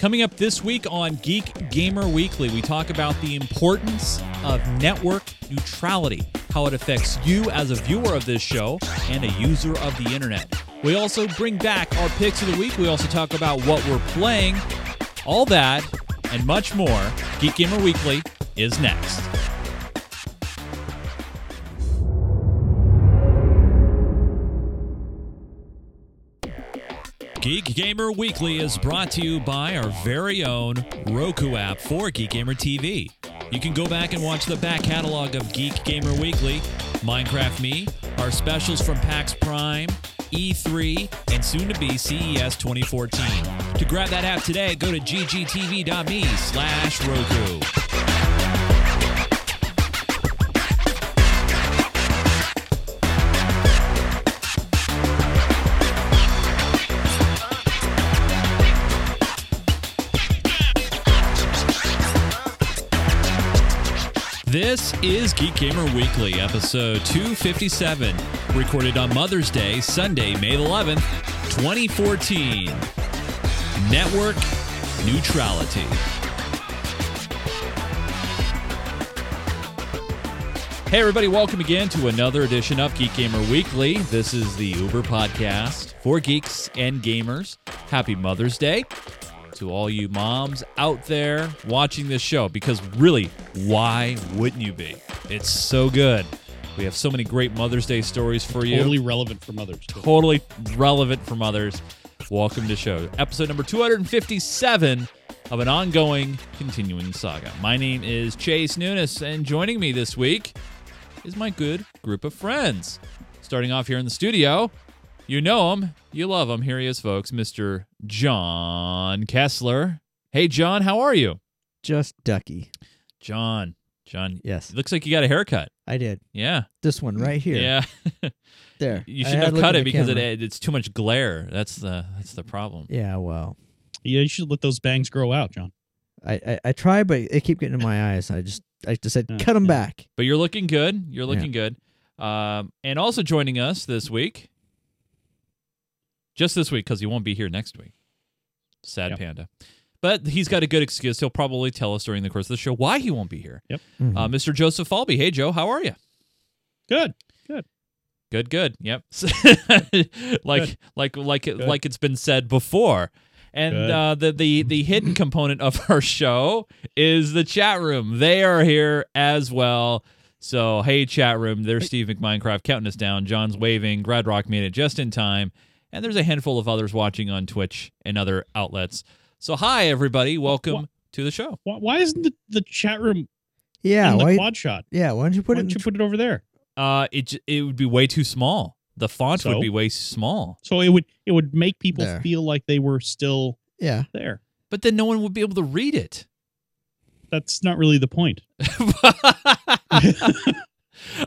Coming up this week on Geek Gamer Weekly, we talk about the importance of network neutrality, how it affects you as a viewer of this show and a user of the internet. We also bring back our picks of the week. We also talk about what we're playing. All that and much more. Geek Gamer Weekly is next. Geek Gamer Weekly is brought to you by our very own Roku app for Geek Gamer TV. You can go back and watch the back catalog of Geek Gamer Weekly, Minecraft Me, our specials from PAX Prime, E3, and soon to be CES 2014. To grab that app today, go to ggtv.me slash Roku. This is Geek Gamer Weekly, episode 257, recorded on Mother's Day, Sunday, May 11th, 2014. Network neutrality. Hey, everybody, welcome again to another edition of Geek Gamer Weekly. This is the Uber podcast for geeks and gamers. Happy Mother's Day to all you moms out there watching this show because really, why wouldn't you be? It's so good. We have so many great Mother's Day stories for you. Totally relevant for mothers. too. Totally relevant for mothers. Welcome to the show. Episode number 257 of an ongoing, continuing saga. My name is Chase Nunes, and joining me this week is my good group of friends. Starting off here in the studio, you know him, you love him. Here he is, folks, Mr. John Kessler. Hey, John, how are you? Just ducky. John, John, Yes, looks like you got a haircut. I did. Yeah, This one right here. yeah. There. you shouldn't have cut it the because it, it's too much glare. That's the that's the problem. Yeah, well, Yeah, you should let those bangs grow out, John. I, I I try, but they keep getting in my eyes. I just I just said Yeah, cut them yeah. back. But you're looking good. You're looking good. Um, and also joining us this week, just this week because he won't be here next week. Sad Yep. panda. But he's got a good excuse. He'll probably tell us during the course of the show why he won't be here. Mhm. Uh, Mr. Joseph Falby. Hey, Joe, how are you? Good. Good, good. Good. Yep. like, Good. like, like, it, Good. like it's been said before. And uh, the the the hidden component of our show is the chat room. They are here as well. So hey, chat room. There's Steve McMinecraft counting us down. John's waving. Grad Rock made it just in time. And there's a handful of others watching on Twitch and other outlets. So hi everybody, welcome Wha- to the show. Why, why isn't the, the chat room yeah, in the why? quad shot? yeah, why don't you put Why it? don't you put it over there? Uh, it it would be way too small. The font would be way small. So it would it would make people There. feel like they were still yeah, there. But then no one would be able to read it. That's not really the point.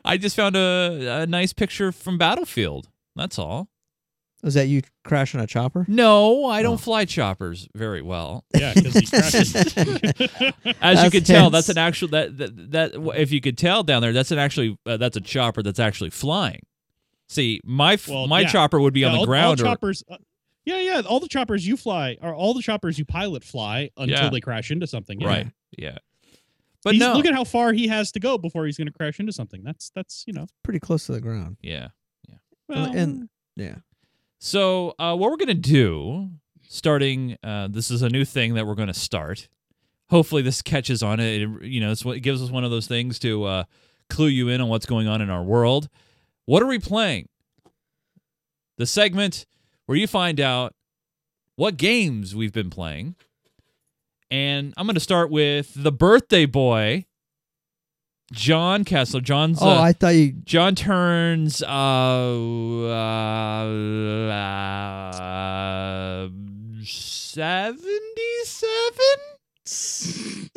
I just found a, a nice picture from Battlefield. That's all. Was that you crashing a chopper? No, I don't Oh. fly choppers very well. Yeah, because he crashed. As you can tell, that's an actual that that, that if you could tell down there, that's an actually uh, that's a chopper that's actually flying. See, my Well, my yeah. chopper would be Yeah, on the all, ground. All or, choppers. uh, yeah, yeah. All the choppers you fly, or all the choppers you pilot fly until Yeah. they crash into something. Yeah. right? Yeah, but He's- no, Look at how far he has to go before he's going to crash into something. That's that's you know. Pretty close to the ground. yeah. Yeah. Well, and- Yeah. So uh, what we're gonna do, starting, uh, this is a new thing that we're gonna start. Hopefully, this catches on. It, you know, it's what it gives us one of those things to uh, clue you in on what's going on in our world. What are we playing? The segment where you find out what games we've been playing, and I'm gonna start with the birthday boy, John Kessler. John's Oh, uh, I thought you. John turns uh, uh, uh 77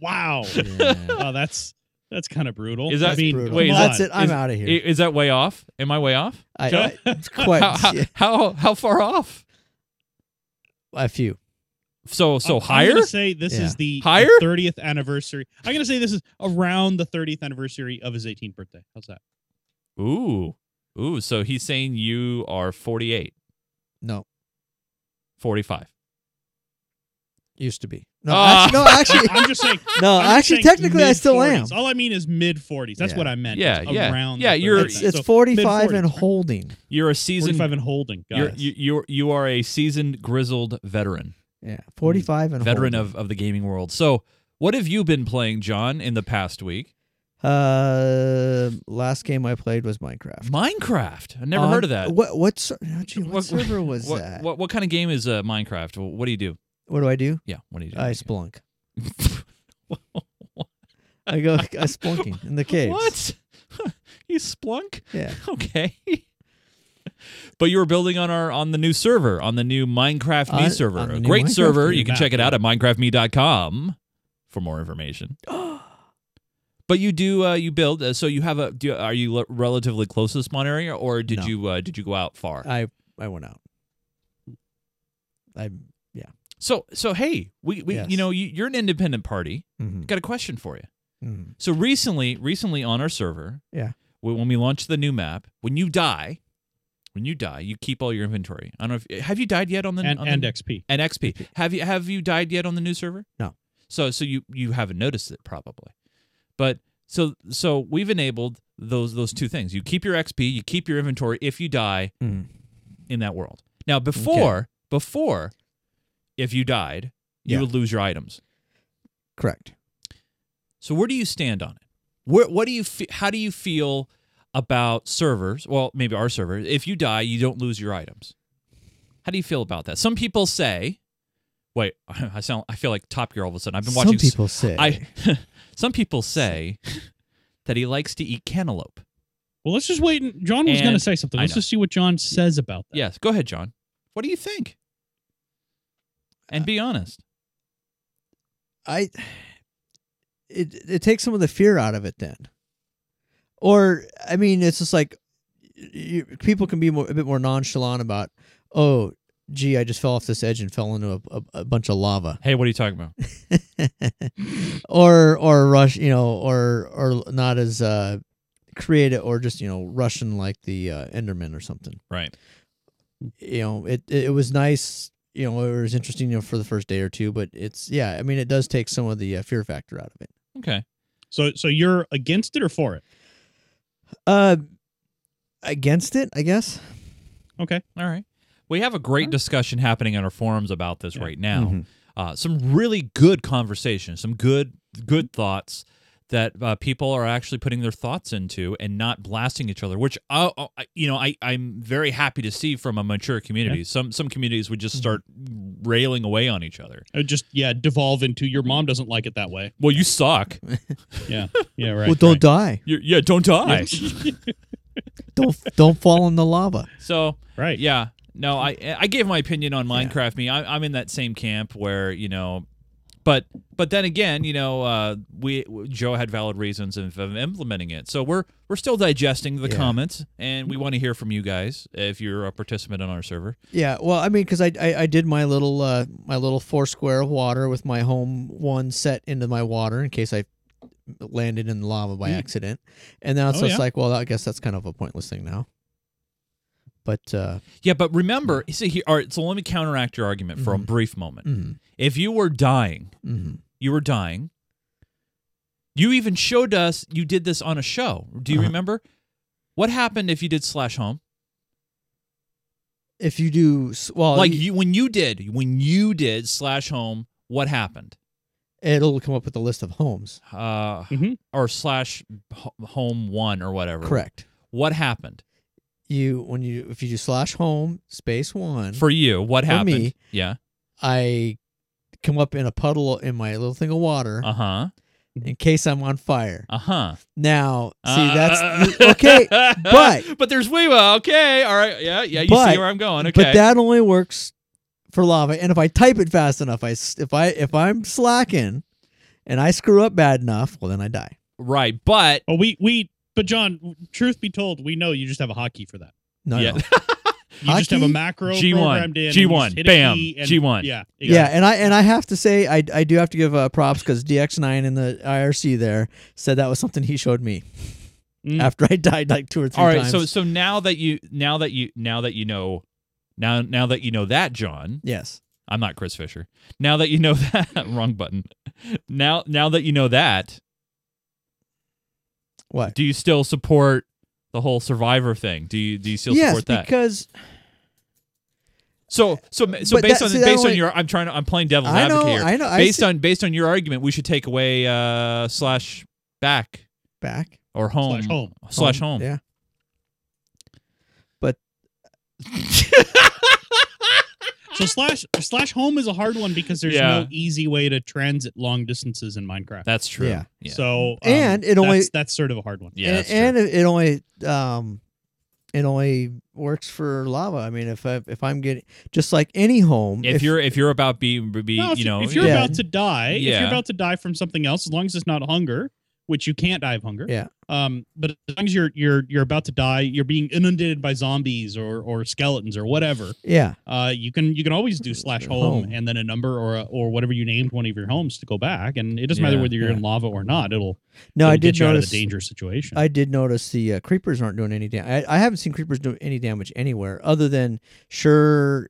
wow. Yeah. Oh, that's that's kind of brutal. Is that- I mean, Brutal. wait, is come that's on. it. I'm Is- out of here. is that way off am i way off I, Joe- I, it's quite how, how, how how far off a few. So so I'm- higher I'm gonna say this Yeah. is the Higher? 30th anniversary. I'm gonna say this is around the 30th anniversary of his 18th birthday. How's that? ooh ooh so he's saying you are 48 No, 45 Used to be. No, Ah. actually, no, actually, I'm just saying. no, I'm actually, saying technically, I still am. All I mean is mid 40s. That's Yeah. what I meant. Yeah, yeah. Around Yeah, you're- It's, it's So 45 and mid-40s. holding. You're a seasoned 45 and holding. Got you're, it. you you you are a seasoned grizzled veteran, Yeah, 45 and veteran holding. of, of the gaming world. So, what have you been playing, John, in the past week? Uh, last game I played was Minecraft. Minecraft. I never On- heard of that. What what, ser- oh, gee, what, What- server was what, that? What what kind of game is uh, Minecraft? What do you do? What do I do? Yeah, what do you do? I splunk. I go I splunking in the caves. What? you splunk? Yeah. Okay. But you were building on our on the new server, on the new Minecraft Me On- server. A great Minecraft server. You can check it out at minecraftme.com for more information. But you do uh, you build uh, so you have a do, are you le- relatively close to the spawn area or did No. you uh, did you go out far? I I went out. I yeah. so so hey, we, we Yes. you know you, you're an independent party. mhm, Got a question for you. mhm. So recently, recently on our server, Yeah. when we launched the new map, when you die, when you die, you keep all your inventory. I don't know if have you died yet on the and, on and the, XP. and XP. Have you have you died yet on the new server? No. So so you you haven't noticed it probably, but so so we've enabled those those two things. You keep your XP, you keep your inventory if you die Mhm. in that world. Now before before, if you died, you Yeah. would lose your items. Correct. So where do you stand on it? Where what do you fe- how do you feel about servers? Well, maybe our server. If you die, you don't lose your items. How do you feel about that? Some people say, "Wait, I sound I feel like Top Gear all of a sudden." I've been watching Some people say I some people say that he likes to eat cantaloupe. Well, let's just wait. And, John was going to say something. Let's just see what John says about that. Yes, go ahead, John. What do you think? And be honest. I it it takes some of the fear out of it then. Or I mean, it's just like you, people can be more, a bit more nonchalant about, oh, gee, I just fell off this edge and fell into a, a, a bunch of lava, Hey, what are you talking about? or or rush, you know, or or not as uh, creative, or just you know, rushing like the uh, Enderman or something. Right. You know, it it was nice. You know, it was interesting, you know, for the first day or two, but it's yeah. I mean, it does take some of the uh, fear factor out of it. Okay. So, so you're against it or for it? Uh, against it, I guess. Okay. All right. We have a great discussion happening on our forums about this Yeah. right now. Mhm. uh, some really good conversation, some good good thoughts that uh, people are actually putting their thoughts into and not blasting each other. Which I, I you know, I I'm very happy to see from a mature community. Some some communities would just start railing away on each other. It just yeah devolve into your mom doesn't like it that way. Well, you suck. Yeah. Yeah. Right. well, don't right. die. You're, yeah, don't die. Don't don't fall in the lava. So right. Yeah. No, I I gave my opinion on Yeah. Minecraft. Me, I, I'm in that same camp where you know, but but then again, you know, uh, we Joe had valid reasons of, of implementing it. So we're we're still digesting the Yeah. comments, and we want to hear from you guys if you're a participant on our server. Yeah, well, I mean, because I, I I did my little uh my little four square of water with my home one set into my water in case I landed in the lava by Mm. accident, and now it's Oh, just yeah. like, well, I guess that's kind of a pointless thing now. But uh, Yeah, but remember, see here. All right, so let me counteract your argument for a Mhm. brief moment. mm, If you were dying, mm, you were dying. You even showed us you did this on a show. Do you Uh-huh. remember? What happened if you did slash home? if you do well, like you when you did when you did slash home what happened it'll come up with a list of homes. uh Mhm. or slash home one or whatever Correct. what happened You when you if you do slash home space one for you what For happened me. yeah I come up in a puddle in my little thing of water uh-huh in case I'm on fire. uh-huh Now, see, Uh, that's okay, but but there's we will okay all right yeah yeah you But- see where i'm going okay but that only works for lava. And if I type it fast enough, i if I if I'm slacking and I screw up bad enough, well then I die. right but Well, we we but John, truth be told, we know you just have a hotkey for that. No, Yeah. no. You just have a macro G1, programmed in. G1, just hit a bam, and- G1. Yeah. yeah, and I and I have to say I I do have to give uh, props because DX9 in the IRC there said that was something he showed me Mm. after I died like two or three all right times. so so now that you now that you now that you know now now that you know that john yes, I'm not Chris Fisher. Now that you know that, wrong button. Now, now that you know that, What? do you still support the whole Survivor thing? Do you do you still yes, support that? because So so so But based that- on see, based on only- your I'm trying to I'm playing devil's I advocate here. I know. I based see- on based on your argument, we should take away uh slash back back or home Slash home. slash home. Yeah. So slash slash home is a hard one because there's Yeah. no easy way to transit long distances in Minecraft. That's true. Yeah. yeah. So um, And it only- that's, that's sort of a hard one. Yeah, and, that's and true. it, it only um it only works for lava. I mean, if I if I'm getting just like any home, if, you're if you're about be be No, if, you know if you're Yeah. about to die, if you're about to die from something else, as long as it's not hunger, which you can't die of hunger. Yeah. Um, but as long as you're you're you're about to die, you're being inundated by zombies or or skeletons or whatever. yeah, Uh, you can you can always do slash home, Home. and then a number or a, or whatever you named one of your homes to go back, and it doesn't matter whether you're Yeah. in lava or not. It'll no, it'll I get did you out of notice. the dangerous situation. I did notice the uh, creepers aren't doing any damage. I, I haven't seen creepers do any damage anywhere, other than sure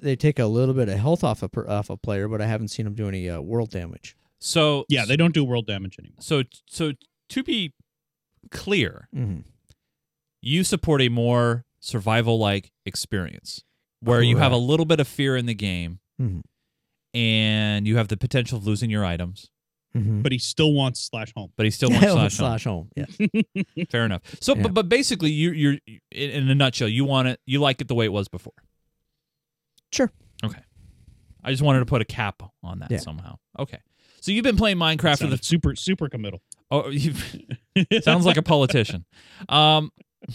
they take a little bit of health off a off a player, but I haven't seen them do any uh, world damage. So yeah, they don't do world damage anymore. so so to be clear, hmm you support a more survival like experience where you have a little bit of fear in the game Mhm. and you have the potential of losing your items, hmm But he still wants slash home. but he still wants slash, home. slash home. Yeah. Fair enough. So, Yeah. but, but basically, you, you're in, in a nutshell, you want it, you like it the way it was before. Sure. Okay. I just wanted to put a cap on that Yeah. somehow. Okay. So you've been playing Minecraft Sounded the. super super committal. Oh, sounds like a politician. Um.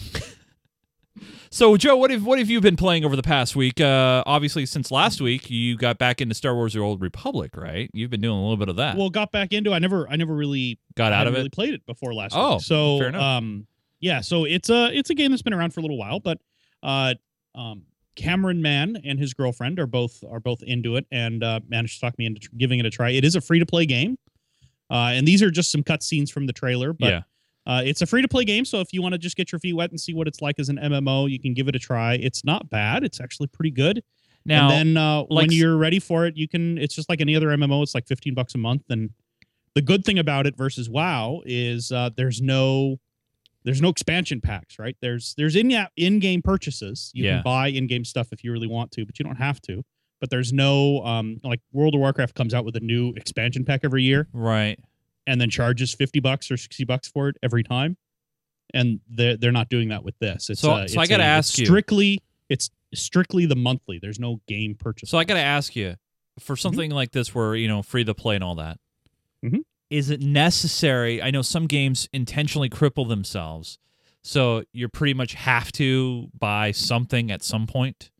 So Joe, what have what have you been playing over the past week? Uh, obviously, since last week, you got back into Star Wars: The Old Republic, right? You've been doing a little bit of that. well, got back into. I never I never really got out of hadn't it. played it before last Oh, week. So fair enough. um yeah, so it's a it's a game that's been around for a little while, but uh um Cameron Mann and his girlfriend are both are both into it and uh, managed to talk me into giving it a try. It is a free to play game, uh, and these are just some cutscenes from the trailer. But yeah. uh, it's a free to play game, so if you want to just get your feet wet and see what it's like as an MMO, you can give it a try. It's not bad. It's actually pretty good. Now, and then uh, like when you're ready for it, you can. It's just like any other MMO. It's like 15 bucks a month. And the good thing about it versus WoW is uh, there's no there's no expansion packs, right? There's there's in in game purchases. You Yeah. can buy in game stuff if you really want to, but you don't have to. But there's no um like World of Warcraft comes out with a new expansion pack every year right. and then charges 50 bucks or 60 bucks for it every time. And they're they're not doing that with this. It's So- uh, so I gotta ask you- strictly it's strictly the monthly. There's no game purchase. So I got to ask you, for something like this, where you know free to play and all that, is it necessary? I know some games intentionally cripple themselves, so you pretty much have to buy something at some point.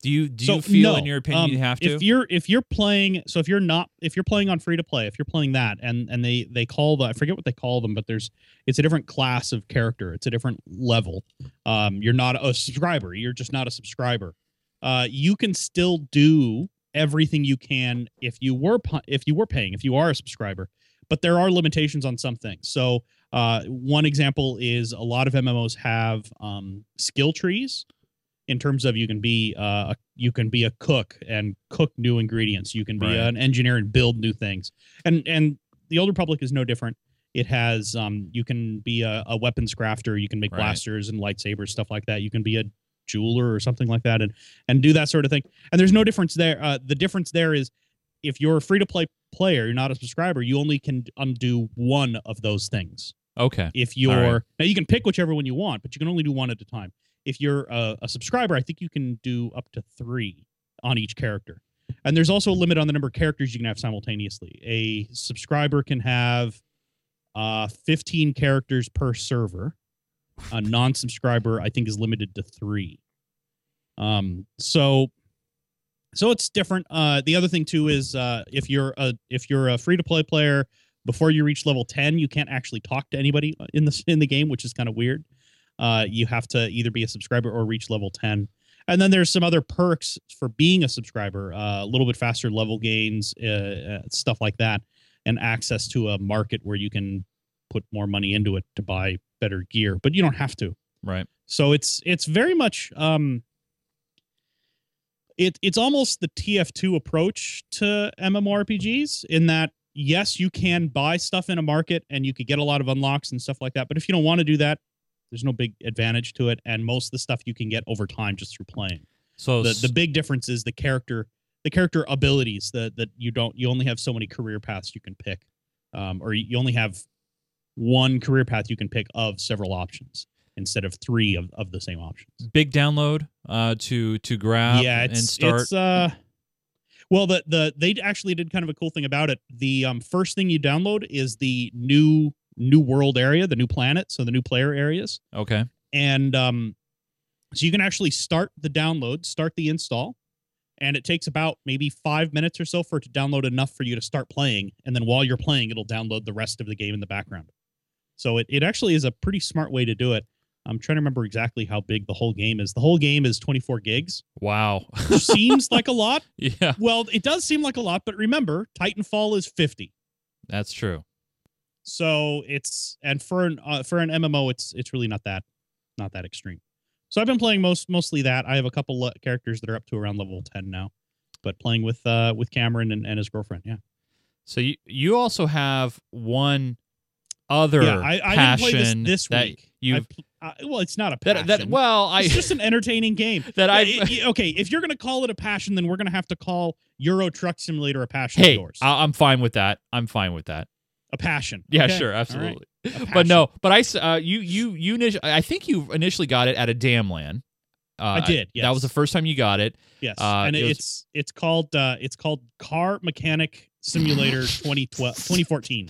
Do you do So, you feel, no, in your opinion, um, you have to? If you're if you're playing, so if you're not if you're playing on free to play, if you're playing that, and and they they call the I forget what they call them, but there's it's a different class of character. It's a different level. Um, you're not a subscriber. You're just not a subscriber. Uh, you can still do everything you can if you were if you were paying if you are a subscriber, but there are limitations on some things. So uh, one example is a lot of MMOs have um, skill trees in terms of you can be uh, a, you can be a cook and cook new ingredients. You can be Right. an engineer and build new things. And and the Old Republic is no different. It has um, you can be a, a weapons crafter. You can make Right. blasters and lightsabers, stuff like that. You can be a jeweler or something like that, and and do that sort of thing. And there's no difference there. Uh, the difference there is if you're a free to play player, you're not a subscriber. You only can undo one of those things. Okay, if you're right. now you can pick whichever one you want but you can only do one at a time. If you're a, a subscriber i think you can do up to three on each character. And there's also a limit on the number of characters you can have simultaneously. A subscriber can have uh 15 characters per server. A non-subscriber i think is limited to three. Um so so it's different. Uh the other thing too is uh if you're a if you're a free to play player before you reach level 10 you can't actually talk to anybody in the in the game which is kind of weird. Uh you have to either be a subscriber or reach level 10 and then there's some other perks for being a subscriber uh, a little bit faster level gains uh, uh, stuff like that and access to a market where you can put more money into it to buy better gear but you don't have to. Right. so it's it's very much um it it's almost the TF2 approach to MMORPGs in that yes, you can buy stuff in a market and you could get a lot of unlocks and stuff like that. But if you don't want to do that, there's no big advantage to it. And most of the stuff you can get over time just through playing. So The the big difference is the character the character abilities that that you don't you only have so many career paths you can pick. Um, or you only have one career path you can pick of several options instead of three of, of the same options. big download uh, to to grab yeah, it's, and start. It's, uh, well, the the they actually did kind of a cool thing about it. The um, first thing you download is the new new world area, the new planet, so the new player areas, okay. and um, so you can actually start the download, start the install, and it takes about maybe five minutes or so for it to download enough for you to start playing, and then while you're playing, it'll download the rest of the game in the background. So it, it actually is a pretty smart way to do it. I'm trying to remember exactly how big the whole game is. The whole game is 24 gigs Wow. seems like a lot. yeah, Well, it does seem like a lot, but remember, Titanfall is 50. that's true. So it's and for an uh, for an MMO, it's it's really not that not that extreme. So I've been playing most mostly that. I have a couple le- characters that are up to around level 10 now, but playing with uh with Cameron and, and his girlfriend. Yeah, So you you also have one other yeah. I, I didn't passion play this this week. you I pl- uh, well, it's not a passion. that, that well I it's just an entertaining game. that I it- okay, if you're gonna call it a passion, then we're gonna have to call Euro Truck Simulator a passion. hey of yours. I, I'm fine with that. I'm fine with that. a passion. Yeah, Okay, sure, absolutely. A But no, but I uh, you you you I think you initially got it at a damland. Uh, I did, That was the first time you got it. Yes, Uh, and it was- it's it's called uh, it's called Car Mechanic Simulator 2012 2014.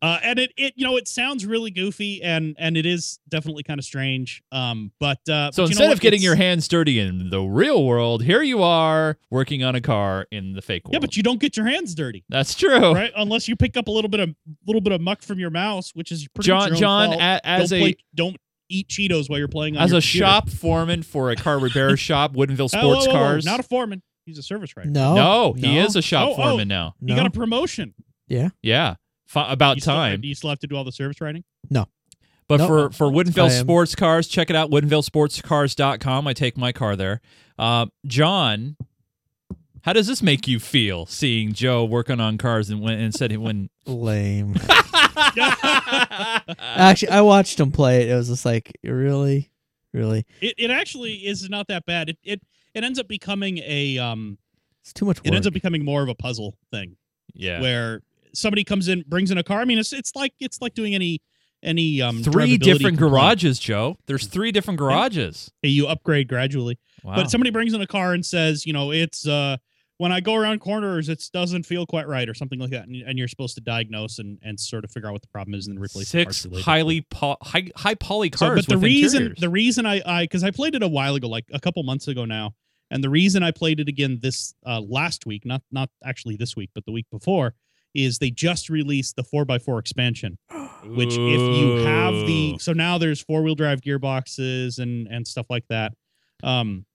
Uh, and it, it you know it sounds really goofy and and it is definitely kind of strange. Um, but uh, So but you instead what? of getting It's- your hands dirty in the real world, here you are working on a car in the fake world. yeah, but you don't get your hands dirty, That's true. right? Unless you pick up a little bit of little bit of muck from your mouse, which is pretty John much John fault. a, as don't a play, don't eat Cheetos while you're playing on as your a computer. shop foreman for a car repair shop, Woodinville Oh, whoa, Sports whoa, whoa, Cars. not a foreman. He's a service writer. No, no, he is a shop Oh, oh. foreman now. He No. got a promotion. Yeah, yeah. Fi- about You still- time. do you still have to do all the service writing? No. But No, for for Woodinville Sports Cars, check it out woodinvillesportscars.com. I take my car there. Uh, John, how does this make you feel seeing Joe working on cars and when and said he when lame. Actually, I watched him play it. It was just like, really, really. It it actually is not that bad. It it it ends up becoming a um It's too much work. it ends up becoming more of a puzzle thing yeah. where somebody comes in brings in a car. I mean it's it's like it's like doing any any um Three different complaint. garages, Joe. There's three different garages. You upgrade gradually. Wow. But somebody brings in a car and says, you know, it's uh when I go around corners, it doesn't feel quite right, or something like that, and, and you're supposed to diagnose and, and sort of figure out what the problem is, and then replace the Six related. highly po- high high poly So, cars but the reason interiors. the reason I I because I played it a while ago, like a couple months ago now, and the reason I played it again this uh, last week, not not actually this week, but the week before, is they just released the four x four expansion. Which if you have the so now there's four wheel drive gearboxes and and stuff like that. Um,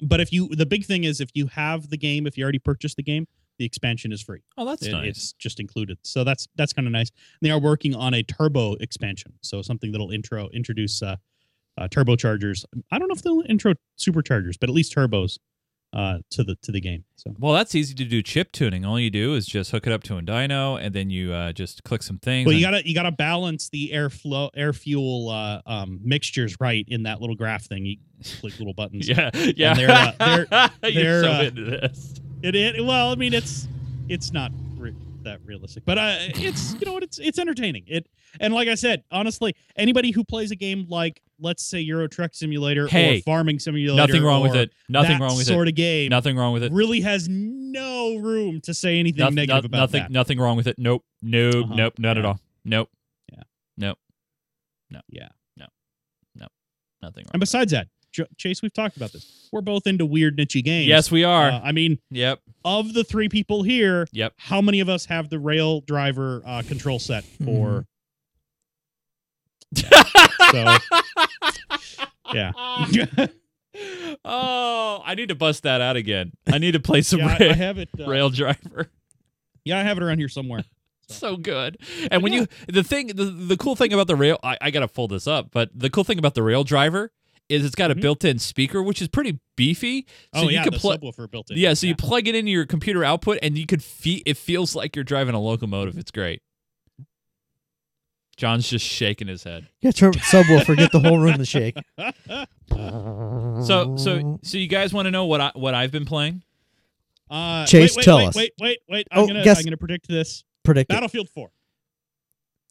but if you the big thing is if you have the game, if you already purchased the game, the expansion is free. oh, that's It- nice. It's just included. So that's that's kind of nice. They are working on a turbo expansion, so something that'll intro introduce uh, uh, turbochargers. I don't know if they'll intro superchargers, but at least turbos uh, to the to the game. So Well, that's easy to do chip tuning. All you do is just hook it up to a dyno, and then you uh, just click some things. well, you gotta you gotta balance the air flow air fuel uh, um, mixtures right in that little graph thing. You click little buttons. yeah, yeah. they're, uh, they're- You're they're, so uh, into this. It, it well, I mean, it's it's not re- that realistic, but uh, it's you know what, it's it's entertaining. It and like I said, honestly, anybody who plays a game like let's say Euro Truck Simulator Hey, or Farming Simulator, Nothing wrong with it. Nothing wrong with sort it. Sort of game, Nothing wrong with it. really has no room to say anything Noth- negative noth- about nothing. that. Nothing wrong with it. Nope. Nope. Uh-huh. Nope. Not at all. Nope. Yeah. Nope. No. Yeah. No. No. Nothing wrong. And besides that, Ch- Chase, we've talked about this. We're both into weird niche games. Yes, we are. Uh, I mean, yep. of the three people here, Yep. how many of us have the rail driver uh, control set for? So, yeah. oh, I need to bust that out again. I need to play some yeah, rail, I have it. Uh, rail driver. Yeah, I have it around here somewhere. so good. And when you the thing the, the cool thing about the rail I, I gotta fold this up, but the cool thing about the rail driver is it's got a Mhm. built-in speaker, which is pretty beefy. So oh you yeah, could the plug. subwoofer built in. Yeah, so you plug it into your computer output, and you could feel. It feels like you're driving a locomotive. It's great. John's just shaking his head. Yeah, turn subwoofer, get the whole room to shake. So, so, so you guys want to know what I what I've been playing? Uh, Chase, wait, wait, tell wait, us. Wait, wait, wait. I'm Oh, gonna guess- I'm gonna predict this. predict it. Battlefield 4.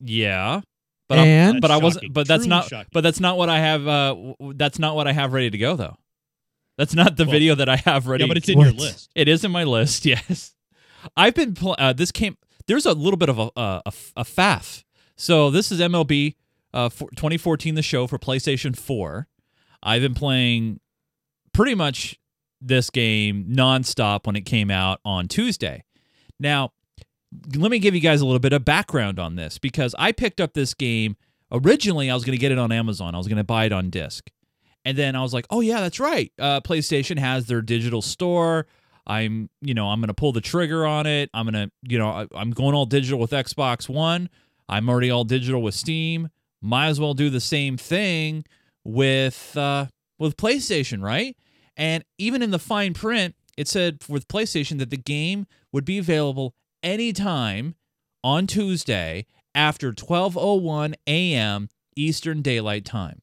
Yeah, but I'm, And but I That's wasn't. shocking. But that's Truly not. shocking. But that's not what I have. Uh, w- w- that's not what I have ready to go though. That's not the Well, video that I have ready. Yeah, but it's in your What? list. It is in my list. Yes, I've been. Pl- uh, this came. There's a little bit of a a, a, a faff. So this is MLB uh, for 2014, the show for PlayStation 4. I've been playing pretty much this game nonstop when it came out on Tuesday. Now, let me give you guys a little bit of background on this because I picked up this game originally. I was going to get it on Amazon. I was going to buy it on disc, and then I was like, "Oh yeah, that's right. Uh, PlayStation has their digital store. I'm, you know, I'm going to pull the trigger on it. I'm going to, you know, I, I'm going all digital with Xbox One. I'm already all digital with Steam. Might as well do the same thing with uh, with PlayStation, right? And even in the fine print, it said with PlayStation that the game would be available anytime on Tuesday after 12:01 a.m. Eastern Daylight Time.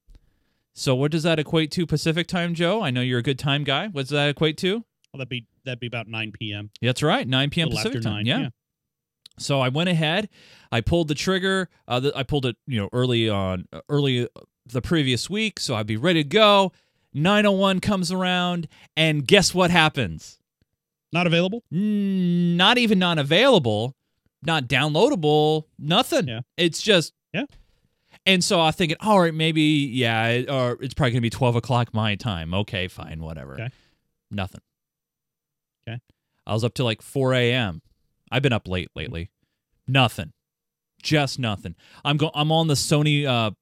So what does that equate to Pacific Time, Joe? I know you're a good time guy. What does that equate to? Well, that'd be that'd be about 9 p.m. That's right, 9 p.m. Pacific time. 9, yeah. yeah. So I went ahead, I pulled the trigger. Uh, the, I pulled it, you know, early on, early uh, the previous week, so I'd be ready to go. 901 comes around, and guess what happens? Not available. Mm, Not even not available, not downloadable, nothing. Yeah. It's just Yeah. And so I'm thinking, all right, maybe yeah, or it's probably gonna be 12 o'clock my time. Okay, fine, whatever. Okay. Nothing. Okay. I was up to like 4 a.m. I've been up late lately. Nothing. Just nothing. I'm go- I'm on the Sony uh,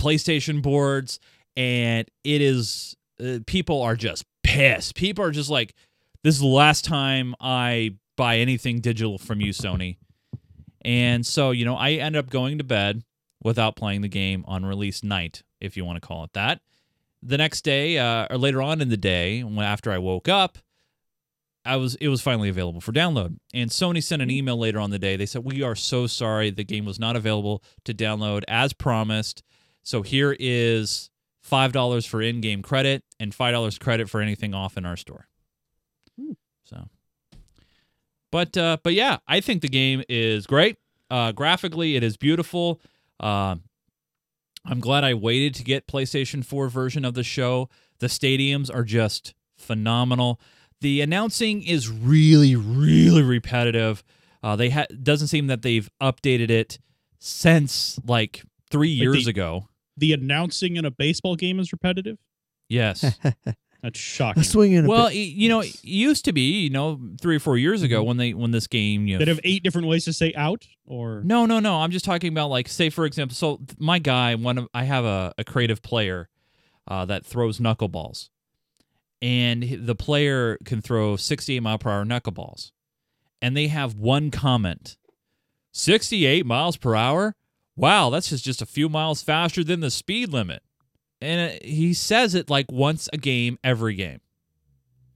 PlayStation boards, and it is uh, people are just pissed. People are just like, this is the last time I buy anything digital from you, Sony. And so, you know, I end up going to bed without playing the game on release night, if you want to call it that. The next day, uh, or later on in the day, after I woke up, I was it was finally available for download. And Sony sent an email later on the day. They said, "We are so sorry the game was not available to download as promised. So here is five dollars for in-game credit and five dollars credit for anything off in our store." Hmm. So, but uh, but yeah, I think the game is great. Uh, graphically, it is beautiful. Uh, I'm glad I waited to get PlayStation 4 version of the show. The stadiums are just phenomenal. The announcing is really, really repetitive. Uh, they ha- doesn't seem that they've updated it since like three Like years the- ago. The announcing in a baseball game is repetitive. Yes. That's shocking. Swinging. A well, bit. you know, it used to be, you know, three or four years ago when they when this game, you know, That have eight different ways to say out, or No, no, no. I'm just talking about like, say for example, so my guy, one of I have a, a creative player uh, that throws knuckleballs, and the player can throw 68 mile per hour knuckleballs, and they have one comment: 68 miles per hour. Wow, that's just just a few miles faster than the speed limit. And uh, he says it like once a game, every game.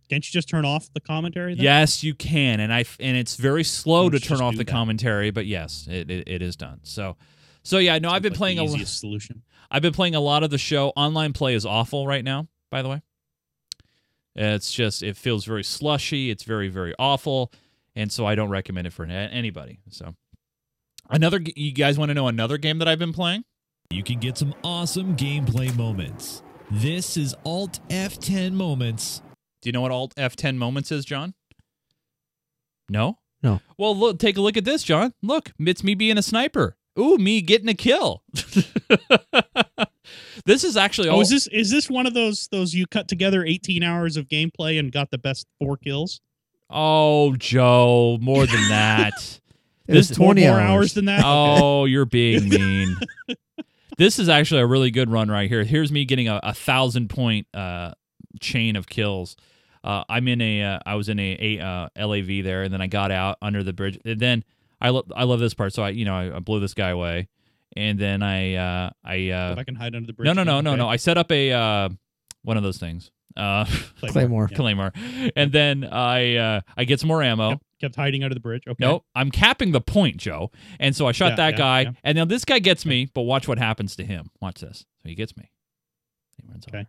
can't you just turn off the commentary? Then? Yes, you can, and I and it's very slow Why to turn off the that? commentary, but yes, it, it, it is done. So, so yeah, no, I've been Like playing a solution. I've been playing a lot of the show. Online play is awful right now, by the way. It's just it feels very slushy. It's very very awful, and so I don't recommend it for anybody. So, another you guys want to know another game that I've been playing? You can get some awesome gameplay moments. This is Alt F10 Moments. Do you know what Alt F10 moments is, John? No? No. Well, look, take a look at this, John. Look, it's me being a sniper. Ooh, me getting a kill. this is actually all Oh, is this is this one of those those you cut together 18 hours of gameplay and got the best four kills? Oh, Joe, more than that. this- More, 20 more hours. hours than that. oh, you're being mean. this is actually a really good run right here. Here's me getting a, a thousand point uh, chain of kills. Uh, I'm in a, uh, I was in a, a uh, LAV there, and then I got out under the bridge. And then I, lo- I love this part. So I, you know, I, I blew this guy away, and then I, uh, I, uh, If I can hide under the bridge. no, no, no, no, okay. no. I set up a, uh, one of those things. Uh, Claymore. Yeah. Claymore, and then I uh, I get some more ammo. Kept, kept hiding under the bridge. Okay. Nope, I'm capping the point, Joe. And so I shot Yeah, that yeah, guy, yeah. and now this guy gets me. But watch what happens to him. Watch this. So he gets me. He runs Okay. over.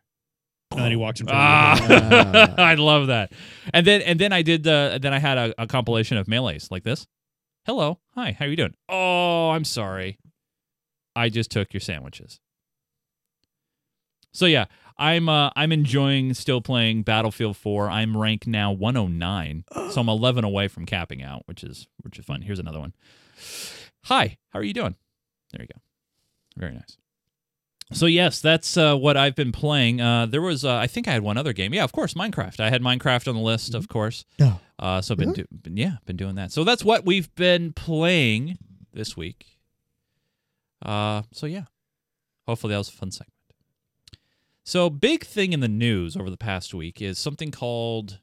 And then he walks in front of you. Ah, Ah. I love that. And then and then I did the then I had a, a compilation of melee's like this. Hello, hi, how are you doing? Oh, I'm sorry, I just took your sandwiches. So yeah, I'm uh, I'm enjoying still playing Battlefield 4. I'm ranked now 109, so I'm 11 away from capping out, which is which is fun. Here's another one. Hi, how are you doing? There you go. Very nice. So yes, that's uh, what I've been playing. Uh, there was, uh, I think, I had one other game. Yeah, of course, Minecraft. I had Minecraft on the list, of course. No. Uh, so I've been, Really? do- been, yeah, been doing that. So that's what we've been playing this week. Uh, so yeah, hopefully that was a fun segment. So big thing in the news over the past week is something called.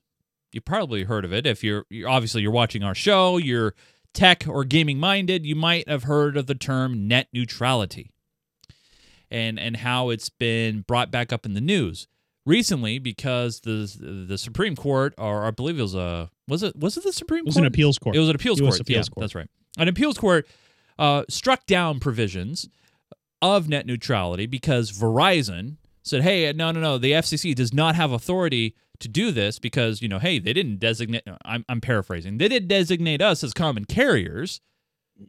You probably heard of it if you're, you're obviously you're watching our show. You're tech or gaming minded. You might have heard of the term net neutrality and and how it's been brought back up in the news recently because the the Supreme Court or I believe it was a was it was it the Supreme Court? It was Court? an appeals court. It was an appeals US court. appeals yeah, court. that's right. An appeals court uh, struck down provisions of net neutrality because Verizon said, "Hey, no, no, no, the FCC does not have authority to do this because you know, hey, they didn't designate. I'm, I'm paraphrasing. They didn't designate us as common carriers,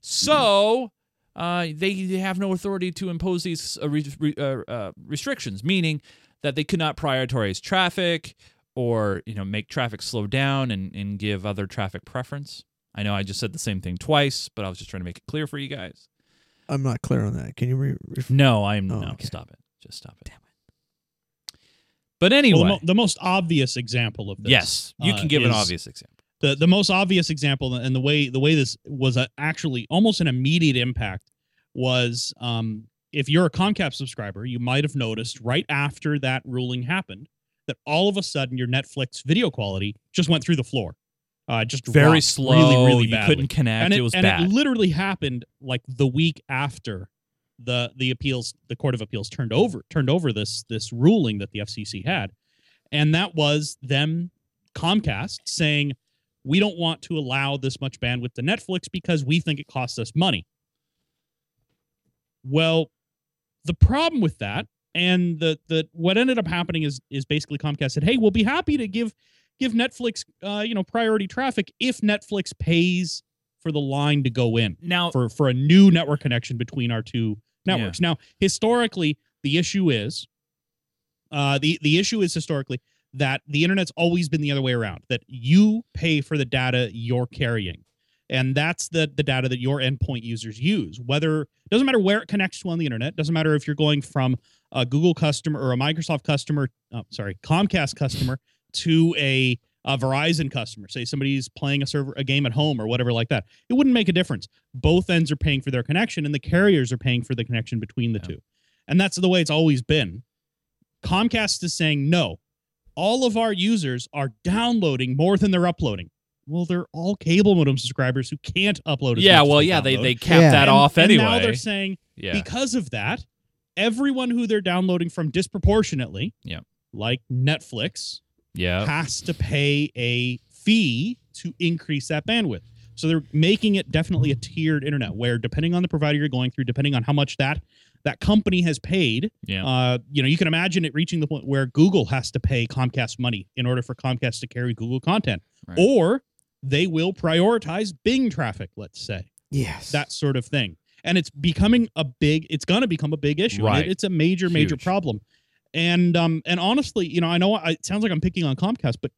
so." Uh, they have no authority to impose these uh, re- re- uh, uh, restrictions, meaning that they could not prioritize traffic or you know make traffic slow down and, and give other traffic preference. I know I just said the same thing twice, but I was just trying to make it clear for you guys. I'm not clear on that. Can you re- ref- No, I'm Oh, no. okay. Stop it. Just stop it. Damn it. But anyway, Well, the, mo- the most obvious example of this. yes, you uh, can give an obvious example. the the most obvious example and the way the way this was a, actually almost an immediate impact was um, if you're a Comcast subscriber, you might have noticed right after that ruling happened that all of a sudden your Netflix video quality just went through the floor. Uh, just Very slow. really, really you couldn't connect. and it, it, was and bad. it literally happened like the week after the the appeals the court of appeals turned over turned over this this ruling that the FCC had and that was them Comcast saying we don't want to allow this much bandwidth to Netflix because we think it costs us money. Well, the problem with that and the the what ended up happening is is basically Comcast said, "Hey, we'll be happy to give give Netflix uh, you know priority traffic if Netflix pays for the line to go in now, for for a new network connection between our two networks. Now, historically, the issue is uh, the the issue is historically that the internet's always been the other way around. That you pay for the data you're carrying, and that's the the data that your endpoint users use. Whether doesn't matter where it connects to on the internet. Doesn't matter if you're going from a Google customer or a Microsoft customer. Oh, sorry, Comcast customer to a a Verizon customer, say somebody's playing a server a game at home or whatever like that, it wouldn't make a difference. Both ends are paying for their connection, and the carriers are paying for the connection between the Yeah. two. And that's the way it's always been. Comcast is saying no. All of our users are downloading more than they're uploading. Well, they're all cable modem subscribers who can't upload. As yeah, much well, they yeah, they download. they capped Yeah. that And- off and anyway. now they're saying yeah, because of that, everyone who they're downloading from disproportionately, yeah, like Netflix, yeah, has to pay a fee to increase that bandwidth. So they're making it definitely a tiered internet where depending on the provider you're going through, depending on how much that that company has paid, yeah. uh, you know, you can imagine it reaching the point where Google has to pay Comcast money in order for Comcast to carry Google content, Right. or they will prioritize Bing traffic, let's say Yes. that sort of thing. And it's becoming a big it's going to become a big issue. Right. It- it's a major major problem. And um and honestly, you know, I know I, it sounds like I'm picking on Comcast, but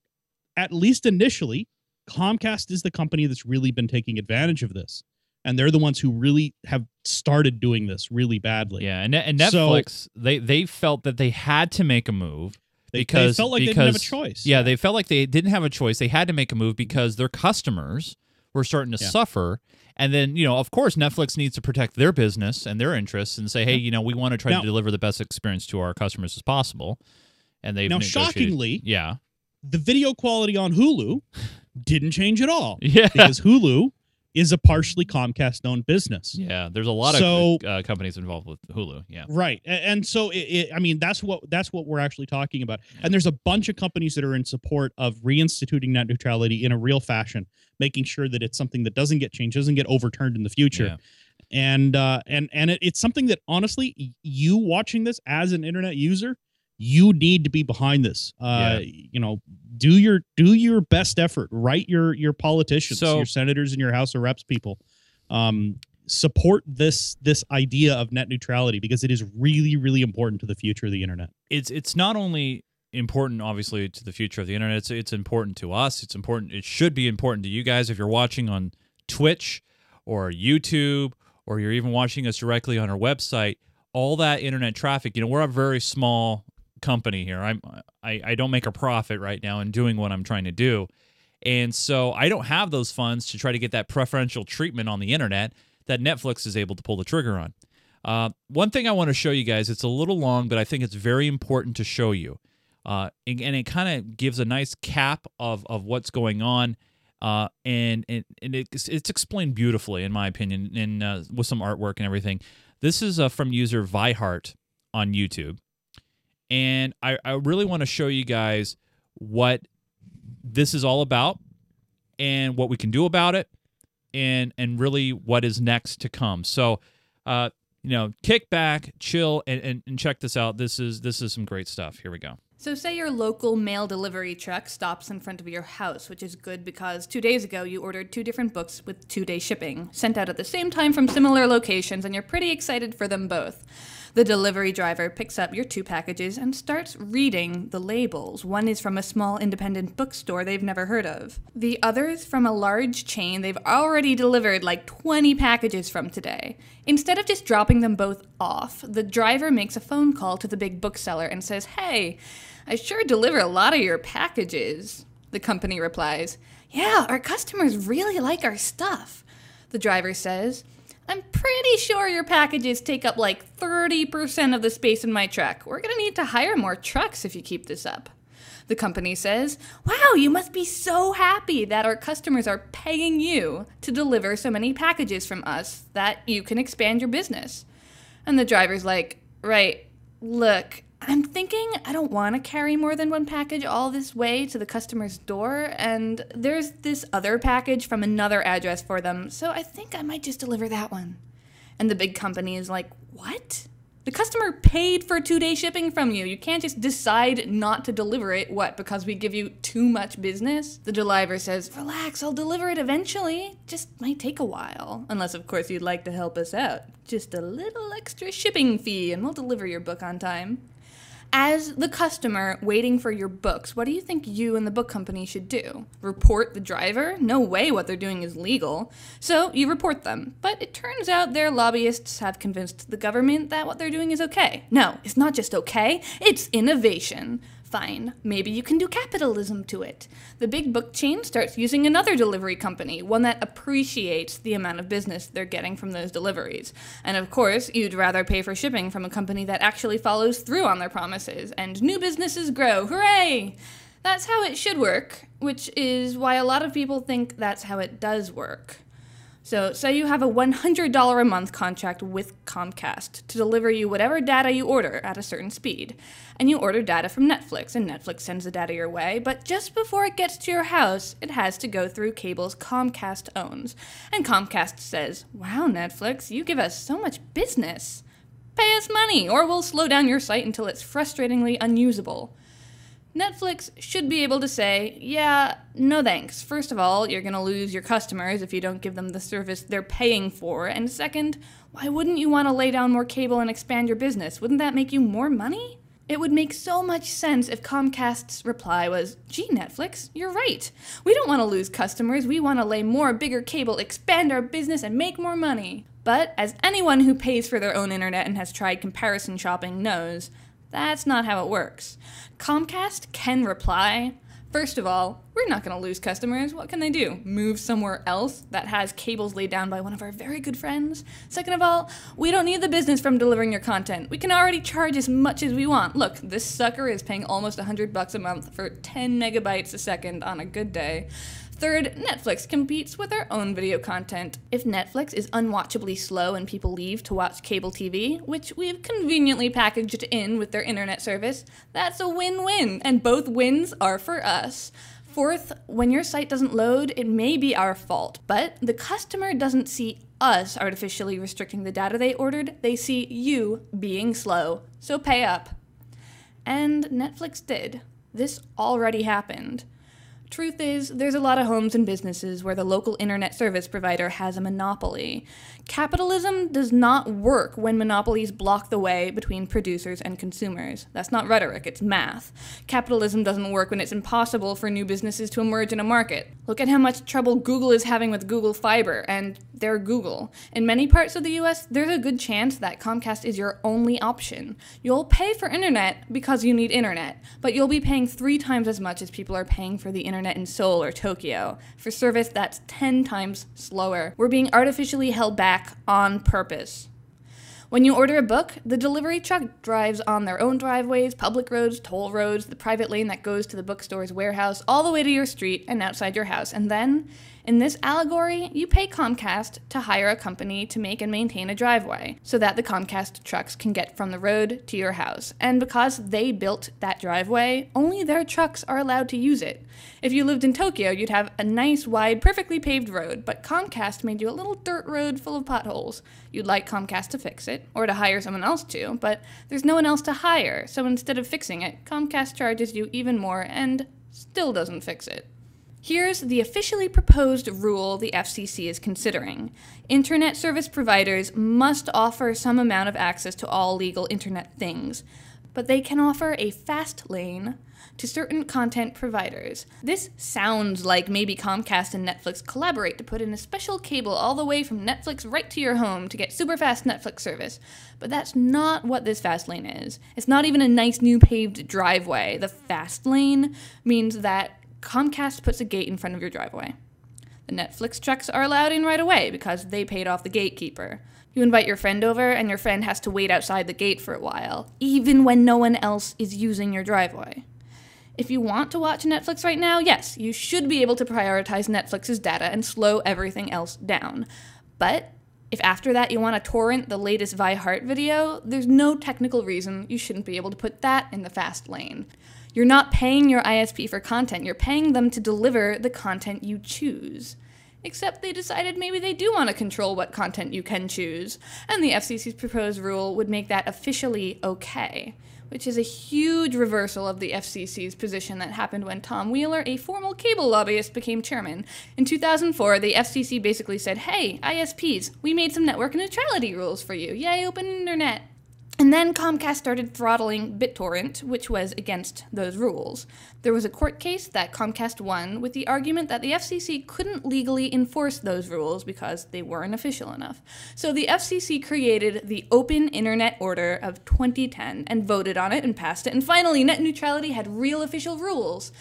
at least initially, Comcast is the company that's really been taking advantage of this. And they're the ones who really have started doing this really badly. Yeah, and, and So- Netflix they they felt that they had to make a move They, they because felt like because, they didn't have a choice. Yeah, they felt like they didn't have a choice. They had to make a move because their customers were starting to Yeah. suffer. And then, you know, of course, Netflix needs to protect their business and their interests and say, hey, you know, we want to try Now- to deliver the best experience to our customers as possible. And they've Now, shockingly- yeah, the video quality on Hulu didn't change at all. yeah, because Hulu is a partially Comcast owned business. Yeah, there's a lot So- of uh, companies involved with Hulu. Yeah. Right. And so it, it, I mean that's what that's what we're actually talking about. And there's a bunch of companies that are in support of reinstituting net neutrality in a real fashion, making sure that it's something that doesn't get changed, doesn't get overturned in the future. Yeah. And uh and and it, it's something that honestly you watching this as an internet user, you need to be behind this. Uh you know, do your do your best effort. Write your your politicians, So- your senators and your House of Reps people. Um support this this idea of net neutrality because it is really really important to the future of the internet. it's it's not only important obviously to the future of the internet it's it's important to us it's important it should be important to you guys if you're watching on Twitch or YouTube or you're even watching us directly on our website all that internet traffic you know we're a very small company here I'm I, I don't make a profit right now in doing what I'm trying to do and so I don't have those funds to try to get that preferential treatment on the internet that Netflix is able to pull the trigger on uh, one thing I want to show you guys, it's a little long, but I think it's very important to show you. Uh, and, and it kind of gives a nice cap of, of what's going on. Uh, and and, and it's, it's explained beautifully, in my opinion, and uh, with some artwork and everything. This is uh, from user Vihart on YouTube. And I, I really want to show you guys what this is all about and what we can do about it and and really what is next to come. So uh, you know, kick back, chill, and, and, and check this out. This is this is some great stuff. Here we go. So, say your local mail delivery truck stops in front of your house, which is good because two days ago you ordered two different books with two day shipping, sent out at the same time from similar locations, and you're pretty excited for them both. The delivery driver picks up your two packages and starts reading the labels. One is from a small independent bookstore they've never heard of, the other is from a large chain they've already delivered like 20 packages from today. Instead of just dropping them both off, the driver makes a phone call to the big bookseller and says, Hey, I sure deliver a lot of your packages. The company replies, Yeah, our customers really like our stuff. The driver says, I'm pretty sure your packages take up like 30% of the space in my truck. We're gonna need to hire more trucks if you keep this up. The company says, Wow, you must be so happy that our customers are paying you to deliver so many packages from us that you can expand your business. And the driver's like, Right, look, I'm thinking I don't want to carry more than one package all this way to the customer's door, and there's this other package from another address for them, so I think I might just deliver that one. And the big company is like, What? The customer paid for two day shipping from you. You can't just decide not to deliver it, what, because we give you too much business? The driver says, Relax, I'll deliver it eventually. Just might take a while. Unless, of course, you'd like to help us out. Just a little extra shipping fee, and we'll deliver your book on time. As the customer waiting for your books, what do you think you and the book company should do? Report the driver? No way what they're doing is legal. So you report them. But it turns out their lobbyists have convinced the government that what they're doing is okay. No, it's not just okay, it's innovation. Fine, maybe you can do capitalism to it. The big book chain starts using another delivery company, one that appreciates the amount of business they're getting from those deliveries. And of course, you'd rather pay for shipping from a company that actually follows through on their promises, and new businesses grow. Hooray! That's how it should work, which is why a lot of people think that's how it does work. So, say you have a $100 a month contract with Comcast to deliver you whatever data you order at a certain speed. And you order data from Netflix, and Netflix sends the data your way, but just before it gets to your house, it has to go through cables Comcast owns. And Comcast says, Wow, Netflix, you give us so much business. Pay us money, or we'll slow down your site until it's frustratingly unusable. Netflix should be able to say, yeah, no thanks. First of all, you're going to lose your customers if you don't give them the service they're paying for. And second, why wouldn't you want to lay down more cable and expand your business? Wouldn't that make you more money? It would make so much sense if Comcast's reply was, gee, Netflix, you're right. We don't want to lose customers. We want to lay more bigger cable, expand our business, and make more money. But as anyone who pays for their own internet and has tried comparison shopping knows, that's not how it works. Comcast can reply. First of all, we're not going to lose customers. What can they do? Move somewhere else that has cables laid down by one of our very good friends? Second of all, we don't need the business from delivering your content. We can already charge as much as we want. Look, this sucker is paying almost 100 bucks a month for 10 megabytes a second on a good day. Third, Netflix competes with our own video content. If Netflix is unwatchably slow and people leave to watch cable TV, which we've conveniently packaged in with their internet service, that's a win win, and both wins are for us. Fourth, when your site doesn't load, it may be our fault, but the customer doesn't see us artificially restricting the data they ordered, they see you being slow. So pay up. And Netflix did. This already happened. Truth is, there's a lot of homes and businesses where the local internet service provider has a monopoly. Capitalism does not work when monopolies block the way between producers and consumers. That's not rhetoric, it's math. Capitalism doesn't work when it's impossible for new businesses to emerge in a market. Look at how much trouble Google is having with Google Fiber, and they're Google. In many parts of the US, there's a good chance that Comcast is your only option. You'll pay for internet because you need internet, but you'll be paying three times as much as people are paying for the internet in Seoul or Tokyo, for service that's 10 times slower. We're being artificially held back on purpose. When you order a book, the delivery truck drives on their own driveways, public roads, toll roads, the private lane that goes to the bookstore's warehouse, all the way to your street and outside your house. And then, in this allegory, you pay Comcast to hire a company to make and maintain a driveway so that the Comcast trucks can get from the road to your house. And because they built that driveway, only their trucks are allowed to use it. If you lived in Tokyo, you'd have a nice, wide, perfectly paved road, but Comcast made you a little dirt road full of potholes. You'd like Comcast to fix it, or to hire someone else to, but there's no one else to hire, so instead of fixing it, Comcast charges you even more and still doesn't fix it. Here's the officially proposed rule the FCC is considering. Internet service providers must offer some amount of access to all legal internet things, but they can offer a fast lane to certain content providers. This sounds like maybe Comcast and Netflix collaborate to put in a special cable all the way from Netflix right to your home to get super fast Netflix service. But that's not what this fast lane is. It's not even a nice new paved driveway. The fast lane means that Comcast puts a gate in front of your driveway. The Netflix trucks are allowed in right away because they paid off the gatekeeper. You invite your friend over, and your friend has to wait outside the gate for a while, even when no one else is using your driveway. If you want to watch Netflix right now, yes, you should be able to prioritize Netflix's data and slow everything else down. But if after that you want to torrent the latest Vi Hart video, there's no technical reason you shouldn't be able to put that in the fast lane. You're not paying your ISP for content, you're paying them to deliver the content you choose. Except they decided maybe they do want to control what content you can choose, and the FCC's proposed rule would make that officially okay, which is a huge reversal of the FCC's position that happened when Tom Wheeler, a formal cable lobbyist, became chairman. In 2004, the FCC basically said, Hey, ISPs, we made some network neutrality rules for you. Yay, open internet. And then Comcast started throttling BitTorrent, which was against those rules. There was a court case that Comcast won with the argument that the FCC couldn't legally enforce those rules because they weren't official enough. So the FCC created the Open Internet Order of 2010 and voted on it and passed it, and finally, net neutrality had real official rules.